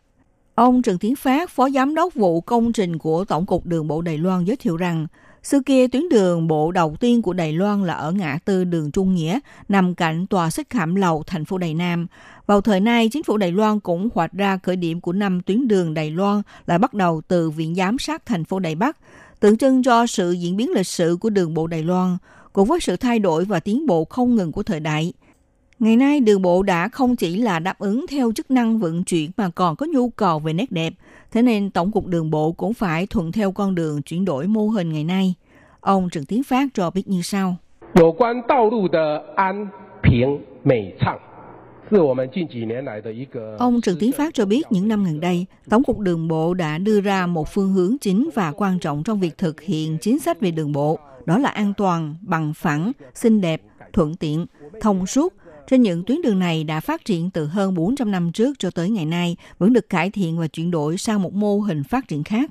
[SPEAKER 9] Ông Trần Tiến Phát, Phó Giám đốc vụ công trình của Tổng cục Đường bộ Đài Loan giới thiệu rằng, xưa kia tuyến đường bộ đầu tiên của Đài Loan là ở ngã tư đường Trung Nghĩa, nằm cạnh tòa xích khảm lầu thành phố Đài Nam. Vào thời nay, chính phủ Đài Loan cũng hoạch ra khởi điểm của năm tuyến đường Đài Loan là bắt đầu từ Viện Giám sát thành phố Đài Bắc, tượng trưng cho sự diễn biến lịch sử của đường bộ Đài Loan, cùng với sự thay đổi và tiến bộ không ngừng của thời đại. Ngày nay, đường bộ đã không chỉ là đáp ứng theo chức năng vận chuyển mà còn có nhu cầu về nét đẹp. Thế nên Tổng cục Đường bộ cũng phải thuận theo con đường chuyển đổi mô hình ngày nay. Ông Trần Tiến Phát cho biết như sau.
[SPEAKER 11] 有关道路的安平美畅，是我们近几年来的一个。
[SPEAKER 9] Ông Trần Tiến Phát cho biết những năm gần đây, Tổng cục Đường bộ đã đưa ra một phương hướng chính và quan trọng trong việc thực hiện chính sách về đường bộ. Đó là an toàn, bằng phẳng, xinh đẹp, thuận tiện, thông suốt. trên những tuyến đường này đã phát triển từ hơn 400 năm trước cho tới ngày nay, vẫn được cải thiện và chuyển đổi sang một mô hình phát triển khác.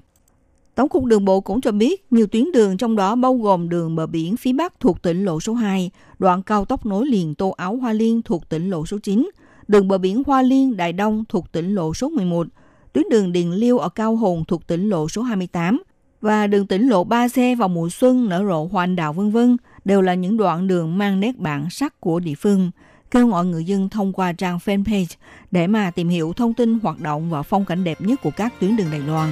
[SPEAKER 9] Tổng cục Đường bộ cũng cho biết nhiều tuyến đường trong đó bao gồm đường bờ biển phía Bắc thuộc tỉnh lộ số 2, đoạn cao tốc nối liền Tô Áo Hoa Liên thuộc tỉnh lộ số 9, đường bờ biển Hoa Liên Đại Đông thuộc tỉnh lộ số 11, tuyến đường Điền Liêu ở Cao Hùng thuộc tỉnh lộ số 28 và đường tỉnh lộ 3 xe vào mùa xuân nở rộ hoa anh đào vân vân đều là những đoạn đường mang nét bản sắc của địa phương. Kêu gọi người dân thông qua trang fanpage để mà tìm hiểu thông tin hoạt động và phong cảnh đẹp nhất của các tuyến đường Đài Loan.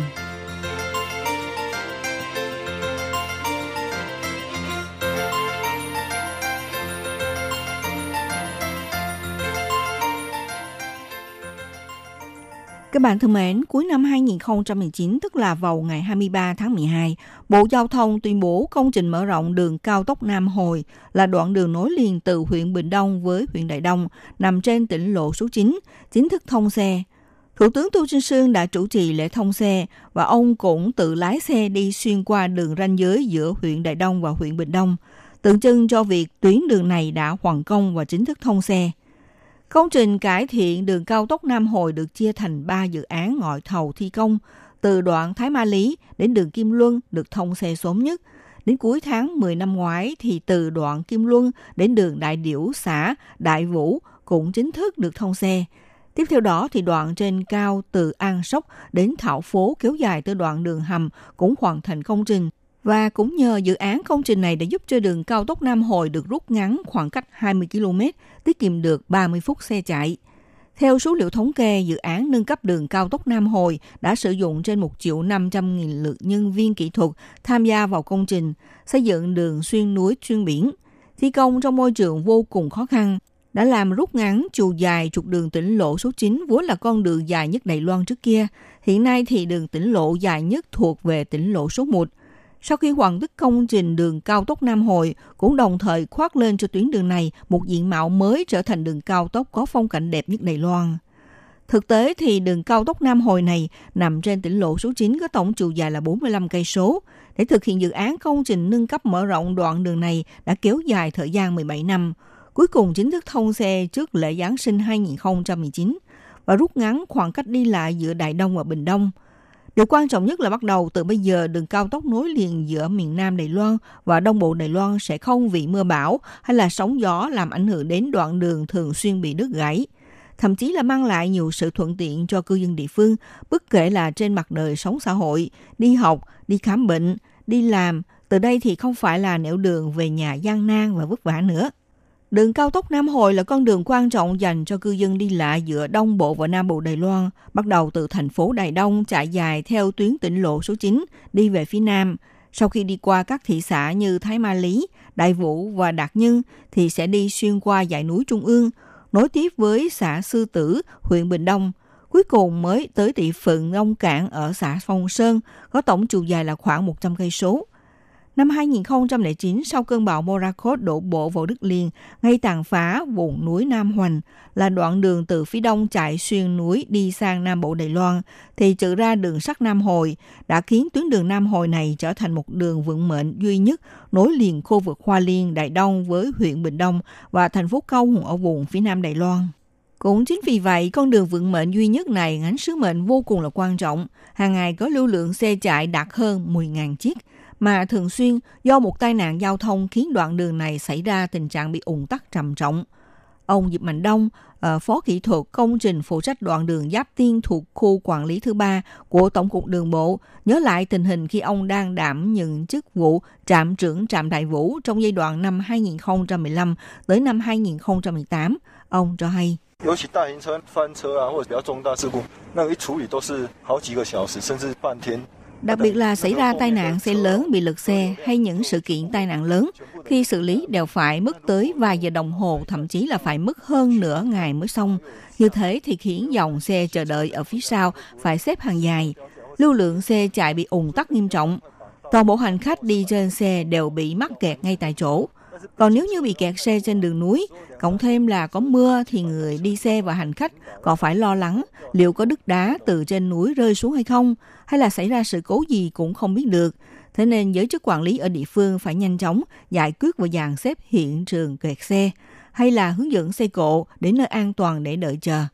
[SPEAKER 9] Các bạn thân mến, cuối năm 2019, tức là vào ngày 23 tháng 12, Bộ Giao thông tuyên bố công trình mở rộng đường cao tốc Nam Hồi là đoạn đường nối liền từ huyện Bình Đông với huyện Đại Đông, nằm trên tỉnh lộ số 9, chính thức thông xe. Thủ tướng Tô Trinh Sương đã chủ trì lễ thông xe và ông cũng tự lái xe đi xuyên qua đường ranh giới giữa huyện Đại Đông và huyện Bình Đông, tượng trưng cho việc tuyến đường này đã hoàn công và chính thức thông xe. Công trình cải thiện đường cao tốc Nam Hồi được chia thành 3 dự án ngoại thầu thi công. từ đoạn Thái Ma Lý đến đường Kim Luân được thông xe sớm nhất. Đến cuối tháng 10 năm ngoái thì từ đoạn Kim Luân đến đường Đại Điểu, xã Đại Vũ cũng chính thức được thông xe. Tiếp theo đó thì đoạn trên cao từ An Sóc đến Thảo Phố kéo dài tới đoạn đường hầm cũng hoàn thành công trình. Và cũng nhờ dự án công trình này đã giúp cho đường cao tốc Nam Hội được rút ngắn khoảng cách 20 km, tiết kiệm được 30 phút xe chạy. Theo số liệu thống kê, dự án nâng cấp đường cao tốc Nam Hồi đã sử dụng trên 1 triệu 500 nghìn lượt nhân viên kỹ thuật tham gia vào công trình, xây dựng đường xuyên núi xuyên biển. Thi công trong môi trường vô cùng khó khăn, đã làm rút ngắn chiều dài trục đường tỉnh lộ số 9 vốn là con đường dài nhất Đài Loan trước kia. Hiện nay thì đường tỉnh lộ dài nhất thuộc về tỉnh lộ số 1. Sau khi hoàn tất công trình đường cao tốc Nam Hội, cũng đồng thời khoác lên cho tuyến đường này một diện mạo mới trở thành đường cao tốc có phong cảnh đẹp nhất Đài Loan. Thực tế thì đường cao tốc Nam Hồi này nằm trên tỉnh lộ số 9 có tổng chiều dài là 45 cây số. Để thực hiện dự án công trình nâng cấp mở rộng đoạn đường này đã kéo dài thời gian 17 năm. Cuối cùng chính thức thông xe trước lễ Giáng sinh 2019 và rút ngắn khoảng cách đi lại giữa Đại Đông và Bình Đông – Điều quan trọng nhất là bắt đầu từ bây giờ đường cao tốc nối liền giữa miền Nam Đài Loan và Đông Bộ Đài Loan sẽ không bị mưa bão hay là sóng gió làm ảnh hưởng đến đoạn đường thường xuyên bị đứt gãy. Thậm chí là mang lại nhiều sự thuận tiện cho cư dân địa phương, bất kể là trên mặt đời sống xã hội, đi học, đi khám bệnh, đi làm. Từ đây thì không phải là nẻo đường về nhà gian nan và vất vả nữa. Đường cao tốc Nam Hội là con đường quan trọng dành cho cư dân đi lại giữa Đông Bộ và Nam Bộ Đài Loan, bắt đầu từ thành phố Đài Đông chạy dài theo tuyến tỉnh lộ số 9 đi về phía Nam. Sau khi đi qua các thị xã như Thái Ma Lý, Đại Vũ và Đạt Nhân thì sẽ đi xuyên qua dãy núi Trung ương, nối tiếp với xã Sư Tử, huyện Bình Đông. Cuối cùng mới tới thị phận Long Cảng ở xã Phong Sơn, có tổng chiều dài là khoảng 100 cây số. Năm 2009, sau cơn bão Morakot đổ bộ vào đất liền, ngay tàn phá vùng núi Nam Hoành, là đoạn đường từ phía đông chạy xuyên núi đi sang Nam Bộ Đài Loan, thì trừ ra đường sắt Nam Hồi, đã khiến tuyến đường Nam Hồi này trở thành một đường vượng mệnh duy nhất nối liền khu vực Hoa Liên, Đại Đông với huyện Bình Đông và thành phố Câu Hùng ở vùng phía Nam Đài Loan. Cũng chính vì vậy, con đường vận mệnh duy nhất này gánh sứ mệnh vô cùng là quan trọng. Hàng ngày có lưu lượng xe chạy đạt hơn 10.000 chiếc – mà thường xuyên do một tai nạn giao thông khiến đoạn đường này xảy ra tình trạng bị ủng tắc trầm trọng. Ông Diệp Mạnh Đông, uh, Phó Kỹ thuật Công trình phụ trách đoạn đường Giáp Tiên thuộc khu quản lý thứ ba của Tổng cục Đường bộ, nhớ lại tình hình khi ông đang đảm nhận chức vụ trạm trưởng trạm Đại Vũ trong giai đoạn năm 2015 tới năm 2018. Ông cho hay. 尤其大型车翻车啊，或者比较重大事故，那个一处理都是好几个小时，甚至半天。 Đặc biệt là xảy ra tai nạn xe lớn bị lật xe hay những sự kiện tai nạn lớn, khi xử lý đều phải mất tới vài giờ đồng hồ, thậm chí là phải mất hơn nửa ngày mới xong. Như thế thì khiến dòng xe chờ đợi ở phía sau phải xếp hàng dài. Lưu lượng xe chạy bị ùn tắc nghiêm trọng. Toàn bộ hành khách đi trên xe đều bị mắc kẹt ngay tại chỗ. Còn nếu như bị kẹt xe trên đường núi, cộng thêm là có mưa thì người đi xe và hành khách còn phải lo lắng liệu có đất đá từ trên núi rơi xuống hay không, hay là xảy ra sự cố gì cũng không biết được. Thế nên giới chức quản lý ở địa phương phải nhanh chóng giải quyết và dàn xếp hiện trường kẹt xe, hay là hướng dẫn xe cộ đến nơi an toàn để đợi chờ.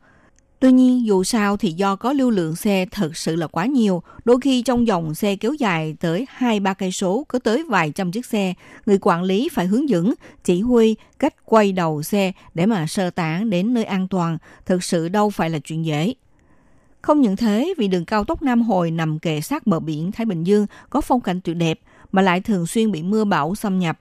[SPEAKER 9] Tuy nhiên, dù sao thì do có lưu lượng xe thật sự là quá nhiều, đôi khi trong dòng xe kéo dài tới 2-3 cây số có tới vài trăm chiếc xe, người quản lý phải hướng dẫn, chỉ huy cách quay đầu xe để mà sơ tán đến nơi an toàn, thực sự đâu phải là chuyện dễ. Không những thế, vì đường cao tốc Nam Hồi nằm kề sát bờ biển Thái Bình Dương có phong cảnh tuyệt đẹp mà lại thường xuyên bị mưa bão xâm nhập,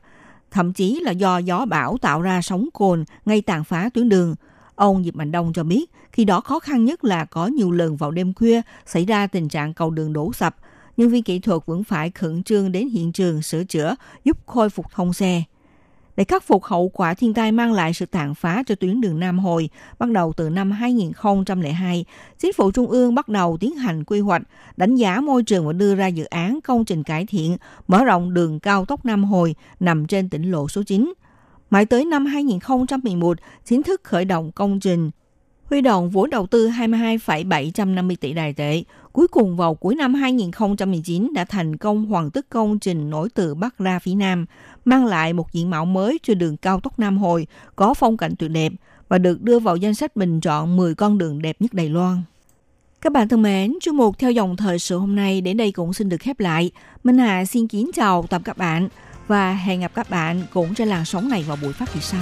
[SPEAKER 9] thậm chí là do gió bão tạo ra sóng cồn ngay tàn phá tuyến đường. Ông Diệp Mạnh Đông cho biết, khi đó khó khăn nhất là có nhiều lần vào đêm khuya xảy ra tình trạng cầu đường đổ sập. Nhân viên kỹ thuật vẫn phải khẩn trương đến hiện trường sửa chữa, giúp khôi phục thông xe. Để khắc phục hậu quả thiên tai mang lại sự tàn phá cho tuyến đường Nam Hồi, bắt đầu từ năm 2002, chính phủ trung ương bắt đầu tiến hành quy hoạch, đánh giá môi trường và đưa ra dự án công trình cải thiện, mở rộng đường cao tốc Nam Hồi nằm trên tỉnh lộ số 9. Mãi tới năm 2011, chính thức khởi động công trình huy động vốn đầu tư 22,750 tỷ đài tệ. Cuối cùng vào cuối năm 2019 đã thành công hoàn tất công trình nối từ Bắc ra phía Nam, mang lại một diện mạo mới cho đường cao tốc Nam Hồi, có phong cảnh tuyệt đẹp và được đưa vào danh sách bình chọn 10 con đường đẹp nhất Đài Loan. Các bạn thân mến, chương mục theo dòng thời sự hôm nay đến đây cũng xin được khép lại. Minh Hà xin kính chào tạm các bạn và hẹn gặp các bạn cũng trên làn sóng này vào buổi phát kỳ sau.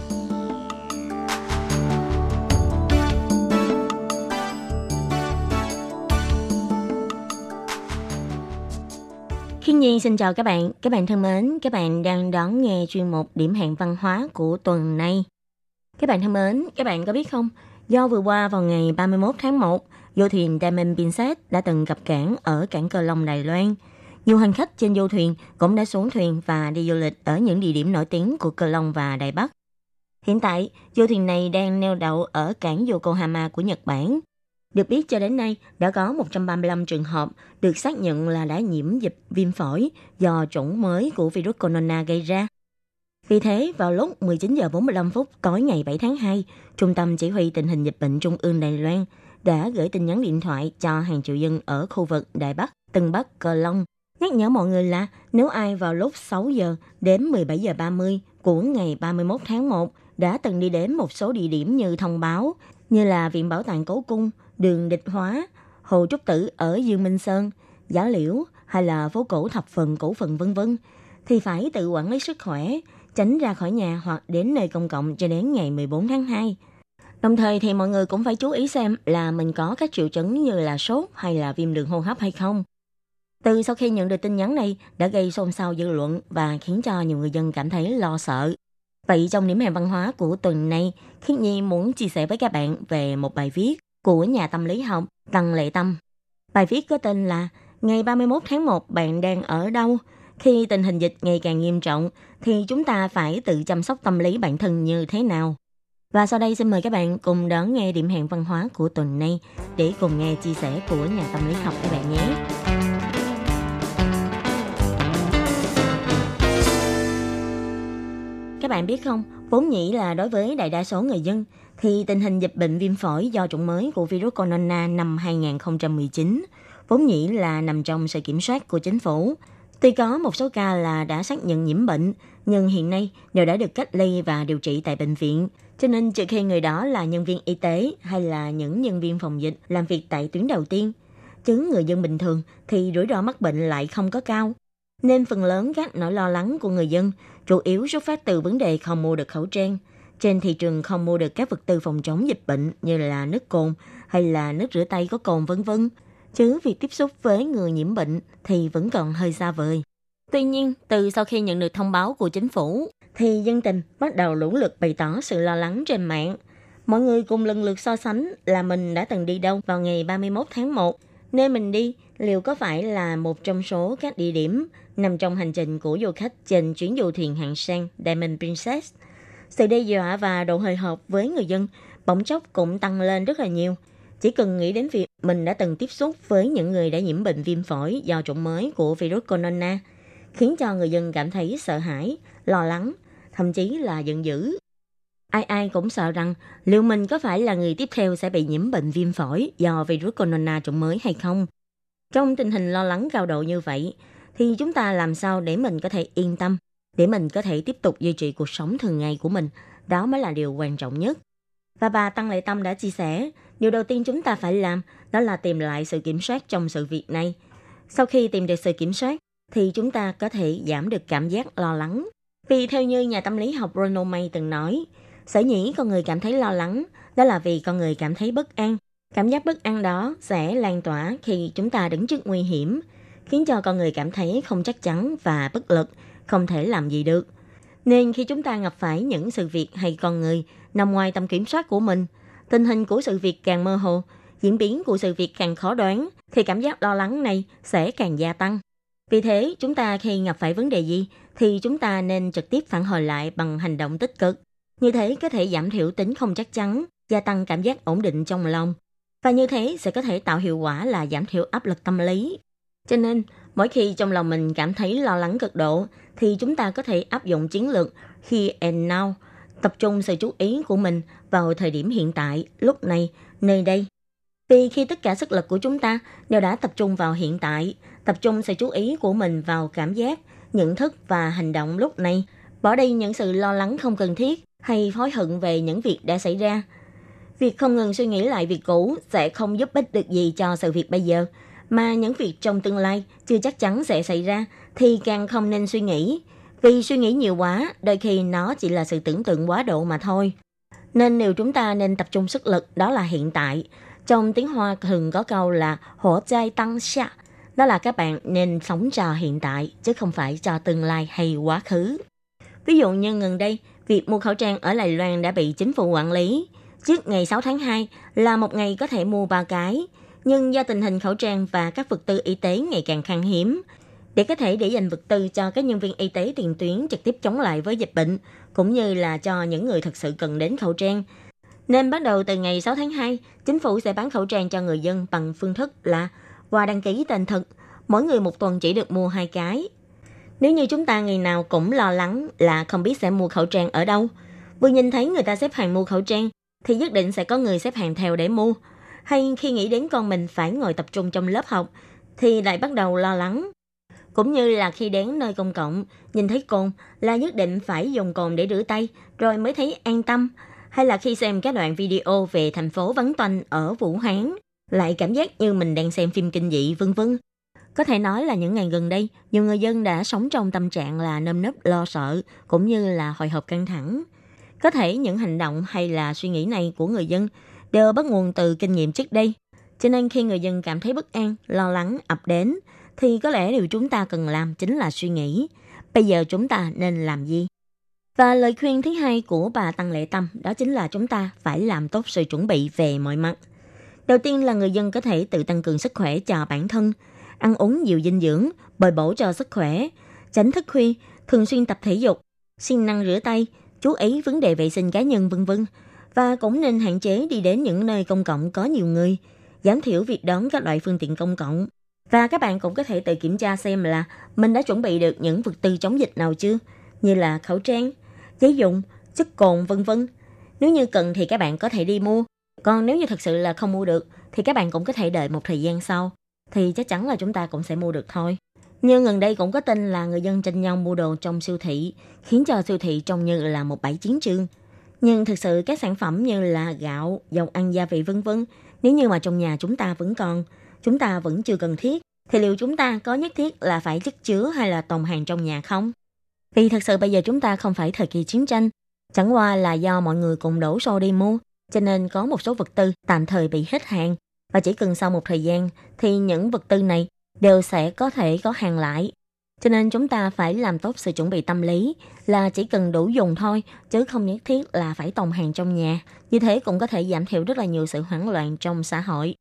[SPEAKER 5] Xin chào các bạn. Các bạn thân mến, các bạn đang đón nghe chuyên mục Điểm hẹn văn hóa của tuần này. Các bạn thân mến, các bạn có biết không? Do vừa qua vào ngày 31 tháng 1, du thuyền Diamond Princess đã từng cập cảng ở cảng Cờ Long Đài Loan. Nhiều hành khách trên du thuyền cũng đã xuống thuyền và đi du lịch ở những địa điểm nổi tiếng của Cờ Long và Đài Bắc. Hiện tại, du thuyền này đang neo đậu ở cảng Yokohama của Nhật Bản. Được biết cho đến nay đã có 135 trường hợp được xác nhận là đã nhiễm dịch viêm phổi do chủng mới của virus corona gây ra. Vì thế, vào lúc 19 giờ 45 phút tối ngày 7 tháng 2, Trung tâm Chỉ huy Tình hình Dịch bệnh Trung ương Đài Loan đã gửi tin nhắn điện thoại cho hàng triệu dân ở khu vực Đài Bắc, Tân Bắc, Cờ Long, nhắc nhở mọi người là nếu ai vào lúc 6 giờ đến 17 giờ 30 của ngày 31 tháng 1 đã từng đi đến một số địa điểm như thông báo, như là Viện Bảo tàng Cố Cung, đường Địch Hóa, Hồ Trúc Tử ở Dương Minh Sơn, Giả Liễu hay là phố cổ thập phần, cổ phần vân vân thì phải tự quản lý sức khỏe, tránh ra khỏi nhà hoặc đến nơi công cộng cho đến ngày 14 tháng 2. Đồng thời thì mọi người cũng phải chú ý xem là mình có các triệu chứng như là sốt hay là viêm đường hô hấp hay không. Từ sau khi nhận được tin nhắn này đã gây xôn xao dư luận và khiến cho nhiều người dân cảm thấy lo sợ. Vậy trong điểm hẹn văn hóa của tuần này, Khiết Nhi muốn chia sẻ với các bạn về một bài viết của nhà tâm lý học Tăng Lệ Tâm. Bài viết có tên là Ngày 31 tháng 1 bạn đang ở đâu? Khi tình hình dịch ngày càng nghiêm trọng thì chúng ta phải tự chăm sóc tâm lý bản thân như thế nào? Và sau đây xin mời các bạn cùng đón nghe điểm hẹn văn hóa của tuần này để cùng nghe chia sẻ của nhà tâm lý học các bạn nhé. Các bạn biết không, vốn nhĩ là đối với đại đa số người dân thì tình hình dịch bệnh viêm phổi do chủng mới của virus corona năm 2019 vốn nhĩ là nằm trong sự kiểm soát của chính phủ. Tuy có một số ca là đã xác nhận nhiễm bệnh, nhưng hiện nay đều đã được cách ly và điều trị tại bệnh viện. Cho nên trừ khi người đó là nhân viên y tế hay là những nhân viên phòng dịch làm việc tại tuyến đầu tiên, chứ người dân bình thường thì rủi ro mắc bệnh lại không có cao. Nên phần lớn các nỗi lo lắng của người dân chủ yếu xuất phát từ vấn đề không mua được khẩu trang. Trên thị trường không mua được các vật tư phòng chống dịch bệnh như là nước cồn hay là nước rửa tay có cồn vân vân chứ việc tiếp xúc với người nhiễm bệnh thì vẫn còn hơi xa vời. Tuy nhiên, từ sau khi nhận được thông báo của chính phủ, thì dân tình bắt đầu lũ lượt bày tỏ sự lo lắng trên mạng. Mọi người cùng lần lượt so sánh là mình đã từng đi đâu vào ngày 31 tháng 1. Nơi mình đi liệu có phải là một trong số các địa điểm nằm trong hành trình của du khách trên chuyến du thuyền hạng sang Diamond Princess. Sự đe dọa và độ hồi hộp với người dân bỗng chốc cũng tăng lên rất là nhiều – chỉ cần nghĩ đến việc mình đã từng tiếp xúc với những người đã nhiễm bệnh viêm phổi do chủng mới của virus corona, khiến cho người dân cảm thấy sợ hãi, lo lắng, thậm chí là giận dữ. Ai ai cũng sợ rằng liệu mình có phải là người tiếp theo sẽ bị nhiễm bệnh viêm phổi do virus corona chủng mới hay không. Trong tình hình lo lắng cao độ như vậy, thì chúng ta làm sao để mình có thể yên tâm, để mình có thể tiếp tục duy trì cuộc sống thường ngày của mình, đó mới là điều quan trọng nhất. Và bà Tăng Lệ Tâm đã chia sẻ, điều đầu tiên chúng ta phải làm đó là tìm lại sự kiểm soát trong sự việc này. Sau khi tìm được sự kiểm soát, thì chúng ta có thể giảm được cảm giác lo lắng. Vì theo như nhà tâm lý học Ronald May từng nói, sở nhĩ con người cảm thấy lo lắng, đó là vì con người cảm thấy bất an. Cảm giác bất an đó sẽ lan tỏa khi chúng ta đứng trước nguy hiểm, khiến cho con người cảm thấy không chắc chắn và bất lực, không thể làm gì được. Nên khi chúng ta gặp phải những sự việc hay con người nằm ngoài tầm kiểm soát của mình, tình hình của sự việc càng mơ hồ, diễn biến của sự việc càng khó đoán, thì cảm giác lo lắng này sẽ càng gia tăng. Vì thế, chúng ta khi gặp phải vấn đề gì thì chúng ta nên trực tiếp phản hồi lại bằng hành động tích cực. Như thế có thể giảm thiểu tính không chắc chắn, gia tăng cảm giác ổn định trong lòng. Và như thế sẽ có thể tạo hiệu quả là giảm thiểu áp lực tâm lý. Cho nên, mỗi khi trong lòng mình cảm thấy lo lắng cực độ, thì chúng ta có thể áp dụng chiến lược Here and Now, tập trung sự chú ý của mình vào thời điểm hiện tại, lúc này, nơi đây. Vì khi tất cả sức lực của chúng ta đều đã tập trung vào hiện tại, tập trung sự chú ý của mình vào cảm giác, nhận thức và hành động lúc này, bỏ đi những sự lo lắng không cần thiết hay hối hận về những việc đã xảy ra. Việc không ngừng suy nghĩ lại việc cũ sẽ không giúp ích được gì cho sự việc bây giờ, mà những việc trong tương lai chưa chắc chắn sẽ xảy ra thì càng không nên suy nghĩ. Vì suy nghĩ nhiều quá, đôi khi nó chỉ là sự tưởng tượng quá độ mà thôi. Nên điều chúng ta nên tập trung sức lực đó là hiện tại. Trong tiếng Hoa thường có câu là hỗ trai tăng xạ, đó là các bạn nên sống cho hiện tại chứ không phải cho tương lai hay quá khứ. Ví dụ như gần đây, việc mua khẩu trang ở Đài Loan đã bị chính phủ quản lý. Trước ngày 6 tháng 2 là một ngày có thể mua 3 cái, nhưng do tình hình khẩu trang và các vật tư y tế ngày càng khan hiếm, để có thể để dành vật tư cho các nhân viên y tế tiền tuyến trực tiếp chống lại với dịch bệnh, cũng như là cho những người thật sự cần đến khẩu trang. Nên bắt đầu từ ngày 6 tháng 2, chính phủ sẽ bán khẩu trang cho người dân bằng phương thức là qua đăng ký tên thật, mỗi người một tuần chỉ được mua hai cái. Nếu như chúng ta ngày nào cũng lo lắng là không biết sẽ mua khẩu trang ở đâu, vừa nhìn thấy người ta xếp hàng mua khẩu trang, thì nhất định sẽ có người xếp hàng theo để mua. Hay khi nghĩ đến con mình phải ngồi tập trung trong lớp học, thì lại bắt đầu lo lắng. Cũng như là khi đến nơi công cộng, nhìn thấy cồn là nhất định phải dùng cồn để rửa tay, rồi mới thấy an tâm. Hay là khi xem các đoạn video về thành phố vắng toanh ở Vũ Hán, lại cảm giác như mình đang xem phim kinh dị vân vân. Có thể nói là những ngày gần đây, nhiều người dân đã sống trong tâm trạng là nơm nớp lo sợ, cũng như là hồi hộp căng thẳng. Có thể những hành động hay là suy nghĩ này của người dân đều bắt nguồn từ kinh nghiệm trước đây. Cho nên khi người dân cảm thấy bất an, lo lắng ập đến, thì có lẽ điều chúng ta cần làm chính là suy nghĩ. Bây giờ chúng ta nên làm gì? Và lời khuyên thứ hai của bà Tăng Lệ Tâm đó chính là chúng ta phải làm tốt sự chuẩn bị về mọi mặt. Đầu tiên là người dân có thể tự tăng cường sức khỏe cho bản thân, ăn uống nhiều dinh dưỡng, bồi bổ cho sức khỏe, tránh thức khuya, thường xuyên tập thể dục, siêng năng rửa tay, chú ý vấn đề vệ sinh cá nhân vân vân và cũng nên hạn chế đi đến những nơi công cộng có nhiều người, giảm thiểu việc đón các loại phương tiện công cộng. Và các bạn cũng có thể tự kiểm tra xem là mình đã chuẩn bị được những vật tư chống dịch nào chưa, như là khẩu trang, giấy dùng, chất cồn vân vân. Nếu như cần thì các bạn có thể đi mua. Còn nếu như thật sự là không mua được thì các bạn cũng có thể đợi một thời gian sau. Thì chắc chắn là chúng ta cũng sẽ mua được thôi. Nhưng gần đây cũng có tin là người dân tranh nhau mua đồ trong siêu thị, khiến cho siêu thị trông như là một bãi chiến trường. Nhưng thực sự các sản phẩm như là gạo, dầu ăn, gia vị vân vân, nếu như mà trong nhà chúng ta vẫn còn, chúng ta vẫn chưa cần thiết, thì liệu chúng ta có nhất thiết là phải chất chứa hay là tồn hàng trong nhà không? Vì thật sự bây giờ chúng ta không phải thời kỳ chiến tranh, chẳng qua là do mọi người cùng đổ xô đi mua, cho nên có một số vật tư tạm thời bị hết hàng và chỉ cần sau một thời gian thì những vật tư này đều sẽ có thể có hàng lại. Cho nên chúng ta phải làm tốt sự chuẩn bị tâm lý là chỉ cần đủ dùng thôi, chứ không nhất thiết là phải tồn hàng trong nhà. Như thế cũng có thể giảm thiểu rất là nhiều sự hoảng loạn trong xã hội.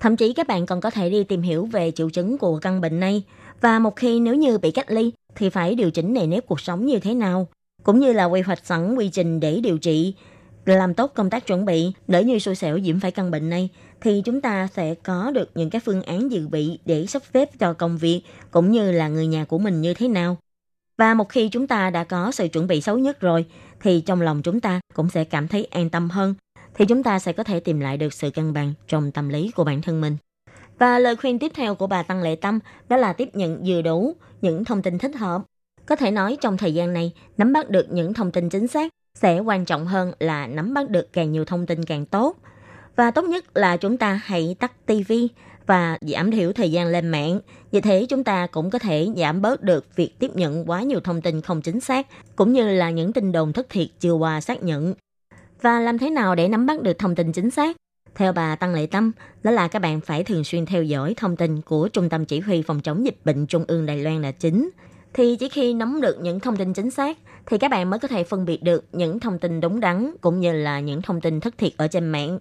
[SPEAKER 5] Thậm chí các bạn còn có thể đi tìm hiểu về triệu chứng của căn bệnh này và một khi nếu như bị cách ly thì phải điều chỉnh nề nếp cuộc sống như thế nào, cũng như là quy hoạch sẵn quy trình để điều trị, làm tốt công tác chuẩn bị, để như xui xẻo nhiễm phải căn bệnh này thì chúng ta sẽ có được những cái phương án dự bị để sắp xếp cho công việc cũng như là người nhà của mình như thế nào. Và một khi chúng ta đã có sự chuẩn bị xấu nhất rồi thì trong lòng chúng ta cũng sẽ cảm thấy an tâm hơn thì chúng ta sẽ có thể tìm lại được sự cân bằng trong tâm lý của bản thân mình. Và lời khuyên tiếp theo của bà Tăng Lệ Tâm đó là tiếp nhận vừa đủ những thông tin thích hợp. Có thể nói trong thời gian này, nắm bắt được những thông tin chính xác sẽ quan trọng hơn là nắm bắt được càng nhiều thông tin càng tốt. Và tốt nhất là chúng ta hãy tắt tivi và giảm thiểu thời gian lên mạng. Như thế chúng ta cũng có thể giảm bớt được việc tiếp nhận quá nhiều thông tin không chính xác, cũng như là những tin đồn thất thiệt chưa qua xác nhận. Và làm thế nào để nắm bắt được thông tin chính xác? Theo bà Tăng Lệ Tâm, đó là các bạn phải thường xuyên theo dõi thông tin của Trung tâm Chỉ huy Phòng chống dịch bệnh Trung ương Đài Loan là chính. Thì chỉ khi nắm được những thông tin chính xác, thì các bạn mới có thể phân biệt được những thông tin đúng đắn cũng như là những thông tin thất thiệt ở trên mạng.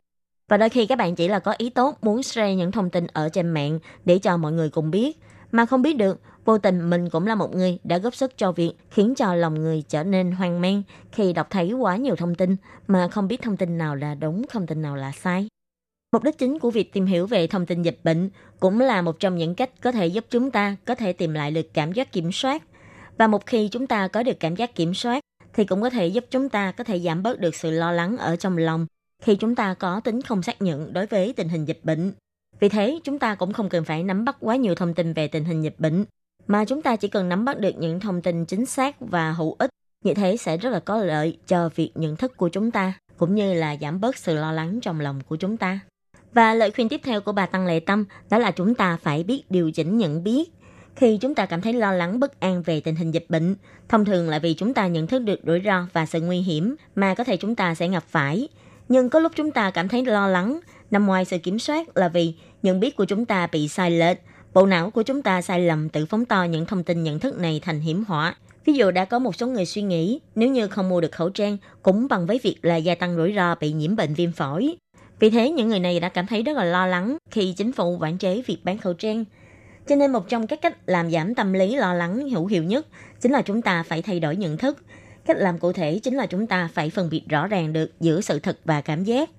[SPEAKER 5] Và đôi khi các bạn chỉ là có ý tốt muốn share những thông tin ở trên mạng để cho mọi người cùng biết, mà không biết được vô tình mình cũng là một người đã góp sức cho việc khiến cho lòng người trở nên hoang mang khi đọc thấy quá nhiều thông tin mà không biết thông tin nào là đúng, thông tin nào là sai. Mục đích chính của việc tìm hiểu về thông tin dịch bệnh cũng là một trong những cách có thể giúp chúng ta có thể tìm lại được cảm giác kiểm soát. Và một khi chúng ta có được cảm giác kiểm soát thì cũng có thể giúp chúng ta có thể giảm bớt được sự lo lắng ở trong lòng khi chúng ta có tính không xác nhận đối với tình hình dịch bệnh. Vì thế, chúng ta cũng không cần phải nắm bắt quá nhiều thông tin về tình hình dịch bệnh, mà chúng ta chỉ cần nắm bắt được những thông tin chính xác và hữu ích. Như thế sẽ rất là có lợi cho việc nhận thức của chúng ta, cũng như là giảm bớt sự lo lắng trong lòng của chúng ta. Và lời khuyên tiếp theo của bà Tăng Lệ Tâm đó là chúng ta phải biết điều chỉnh nhận biết. Khi chúng ta cảm thấy lo lắng bất an về tình hình dịch bệnh, thông thường là vì chúng ta nhận thức được rủi ro và sự nguy hiểm mà có thể chúng ta sẽ gặp phải. Nhưng có lúc chúng ta cảm thấy lo lắng, nằm ngoài sự kiểm soát là vì nhận biết của chúng ta bị sai lệch, bộ não của chúng ta sai lầm tự phóng to những thông tin nhận thức này thành hiểm họa. Ví dụ đã có một số người suy nghĩ nếu như không mua được khẩu trang cũng bằng với việc là gia tăng rủi ro bị nhiễm bệnh viêm phổi. Vì thế, những người này đã cảm thấy rất là lo lắng khi chính phủ quản chế việc bán khẩu trang. Cho nên một trong các cách làm giảm tâm lý lo lắng hữu hiệu nhất chính là chúng ta phải thay đổi nhận thức. Cách làm cụ thể chính là chúng ta phải phân biệt rõ ràng được giữa sự thật và cảm giác,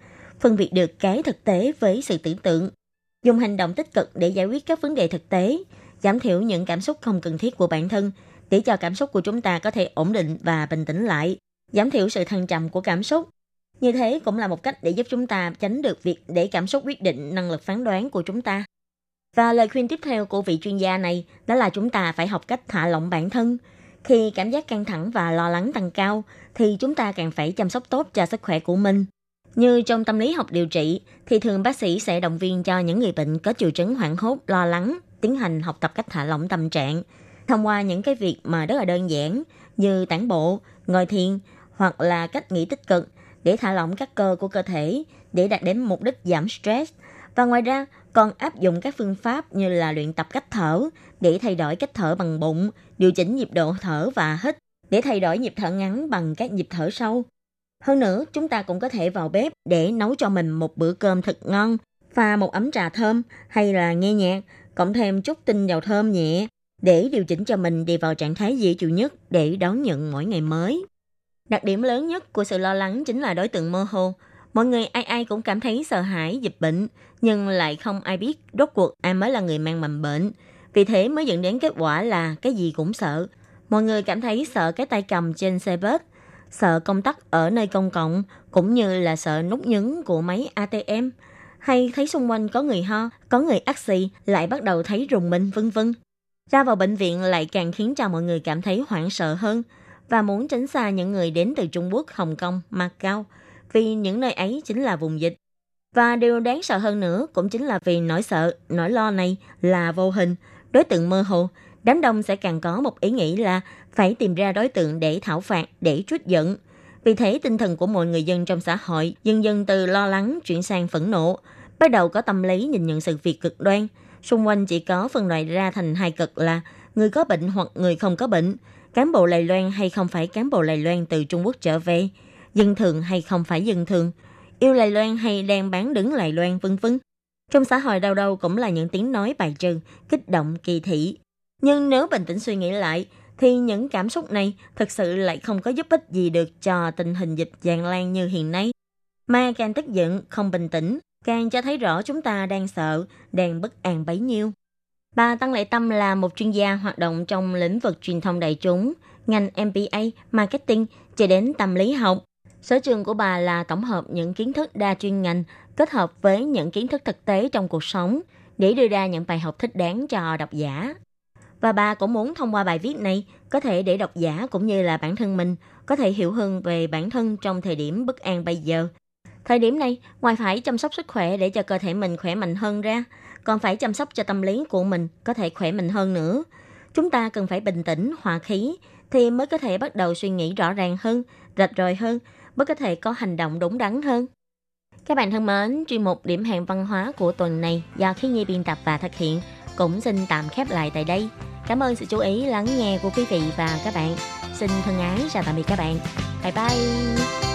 [SPEAKER 5] phân biệt được cái thực tế với sự tưởng tượng, dùng hành động tích cực để giải quyết các vấn đề thực tế, giảm thiểu những cảm xúc không cần thiết của bản thân để cho cảm xúc của chúng ta có thể ổn định và bình tĩnh lại, giảm thiểu sự thăng trầm của cảm xúc như thế cũng là một cách để giúp chúng ta tránh được việc để cảm xúc quyết định năng lực phán đoán của chúng ta. Và lời khuyên tiếp theo của vị chuyên gia này đó là chúng ta phải học cách thả lỏng bản thân. Khi cảm giác căng thẳng và lo lắng tăng cao, thì chúng ta càng phải chăm sóc tốt cho sức khỏe của mình. Như trong tâm lý học điều trị, thì thường bác sĩ sẽ động viên cho những người bệnh có triệu chứng hoảng hốt, lo lắng, tiến hành học tập cách thả lỏng tâm trạng. Thông qua những cái việc mà rất là đơn giản như tản bộ, ngồi thiền hoặc là cách nghĩ tích cực để thả lỏng các cơ của cơ thể để đạt đến mục đích giảm stress. Và ngoài ra, còn áp dụng các phương pháp như là luyện tập cách thở để thay đổi cách thở bằng bụng, điều chỉnh nhịp độ thở và hít để thay đổi nhịp thở ngắn bằng các nhịp thở sâu. Hơn nữa, chúng ta cũng có thể vào bếp để nấu cho mình một bữa cơm thật ngon, pha một ấm trà thơm hay là nghe nhạc, cộng thêm chút tinh dầu thơm nhẹ để điều chỉnh cho mình đi vào trạng thái dễ chịu nhất để đón nhận mỗi ngày mới. Đặc điểm lớn nhất của sự lo lắng chính là đối tượng mơ hồ. Mọi người ai ai cũng cảm thấy sợ hãi dịch bệnh, nhưng lại không ai biết rốt cuộc ai mới là người mang mầm bệnh. Vì thế mới dẫn đến kết quả là cái gì cũng sợ. Mọi người cảm thấy sợ cái tay cầm trên xe bus, sợ công tắc ở nơi công cộng, cũng như là sợ nút nhấn của máy ATM. Hay thấy xung quanh có người ho, có người ác xì, lại bắt đầu thấy rùng mình vân vân. Ra vào bệnh viện lại càng khiến cho mọi người cảm thấy hoảng sợ hơn – và muốn tránh xa những người đến từ Trung Quốc, Hồng Kông, Macau, vì những nơi ấy chính là vùng dịch. Và điều đáng sợ hơn nữa cũng chính là vì nỗi sợ, nỗi lo này là vô hình, đối tượng mơ hồ, đám đông sẽ càng có một ý nghĩ là phải tìm ra đối tượng để thảo phạt, để trút giận. Vì thế tinh thần của mọi người dân trong xã hội dần dần từ lo lắng chuyển sang phẫn nộ, bắt đầu có tâm lý nhìn nhận sự việc cực đoan. Xung quanh chỉ có phân loại ra thành hai cực là người có bệnh hoặc người không có bệnh, cán bộ Lài Loan hay không phải cán bộ Lài Loan từ Trung Quốc trở về, dân thường hay không phải dân thường, yêu Lài Loan hay đang bán đứng Lài Loan vân vân. Trong xã hội đâu đâu cũng là những tiếng nói bài trừ, kích động, kỳ thị. Nhưng nếu bình tĩnh suy nghĩ lại, thì những cảm xúc này thực sự lại không có giúp ích gì được cho tình hình dịch tràn lan như hiện nay. Mà càng tức giận, không bình tĩnh, càng cho thấy rõ chúng ta đang sợ, đang bất an bấy nhiêu. Bà Tăng Lệ Tâm là một chuyên gia hoạt động trong lĩnh vực truyền thông đại chúng, ngành MBA, marketing, cho đến tâm lý học. Sở trường của bà là tổng hợp những kiến thức đa chuyên ngành kết hợp với những kiến thức thực tế trong cuộc sống để đưa ra những bài học thích đáng cho độc giả. Và bà cũng muốn thông qua bài viết này có thể để độc giả cũng như là bản thân mình có thể hiểu hơn về bản thân trong thời điểm bất an bây giờ. Thời điểm này, ngoài phải chăm sóc sức khỏe để cho cơ thể mình khỏe mạnh hơn ra, còn phải chăm sóc cho tâm lý của mình có thể khỏe mạnh hơn nữa. Chúng ta cần phải bình tĩnh, hòa khí thì mới có thể bắt đầu suy nghĩ rõ ràng hơn, rạch ròi hơn, mới có thể có hành động đúng đắn hơn. Các bạn thân mến, chuyên mục điểm hẹn văn hóa của tuần này do khí nhi biên tập và thực hiện cũng xin tạm khép lại tại đây. Cảm ơn sự chú ý lắng nghe của quý vị và các bạn. Xin thân ái chào tạm biệt các bạn. Bye bye.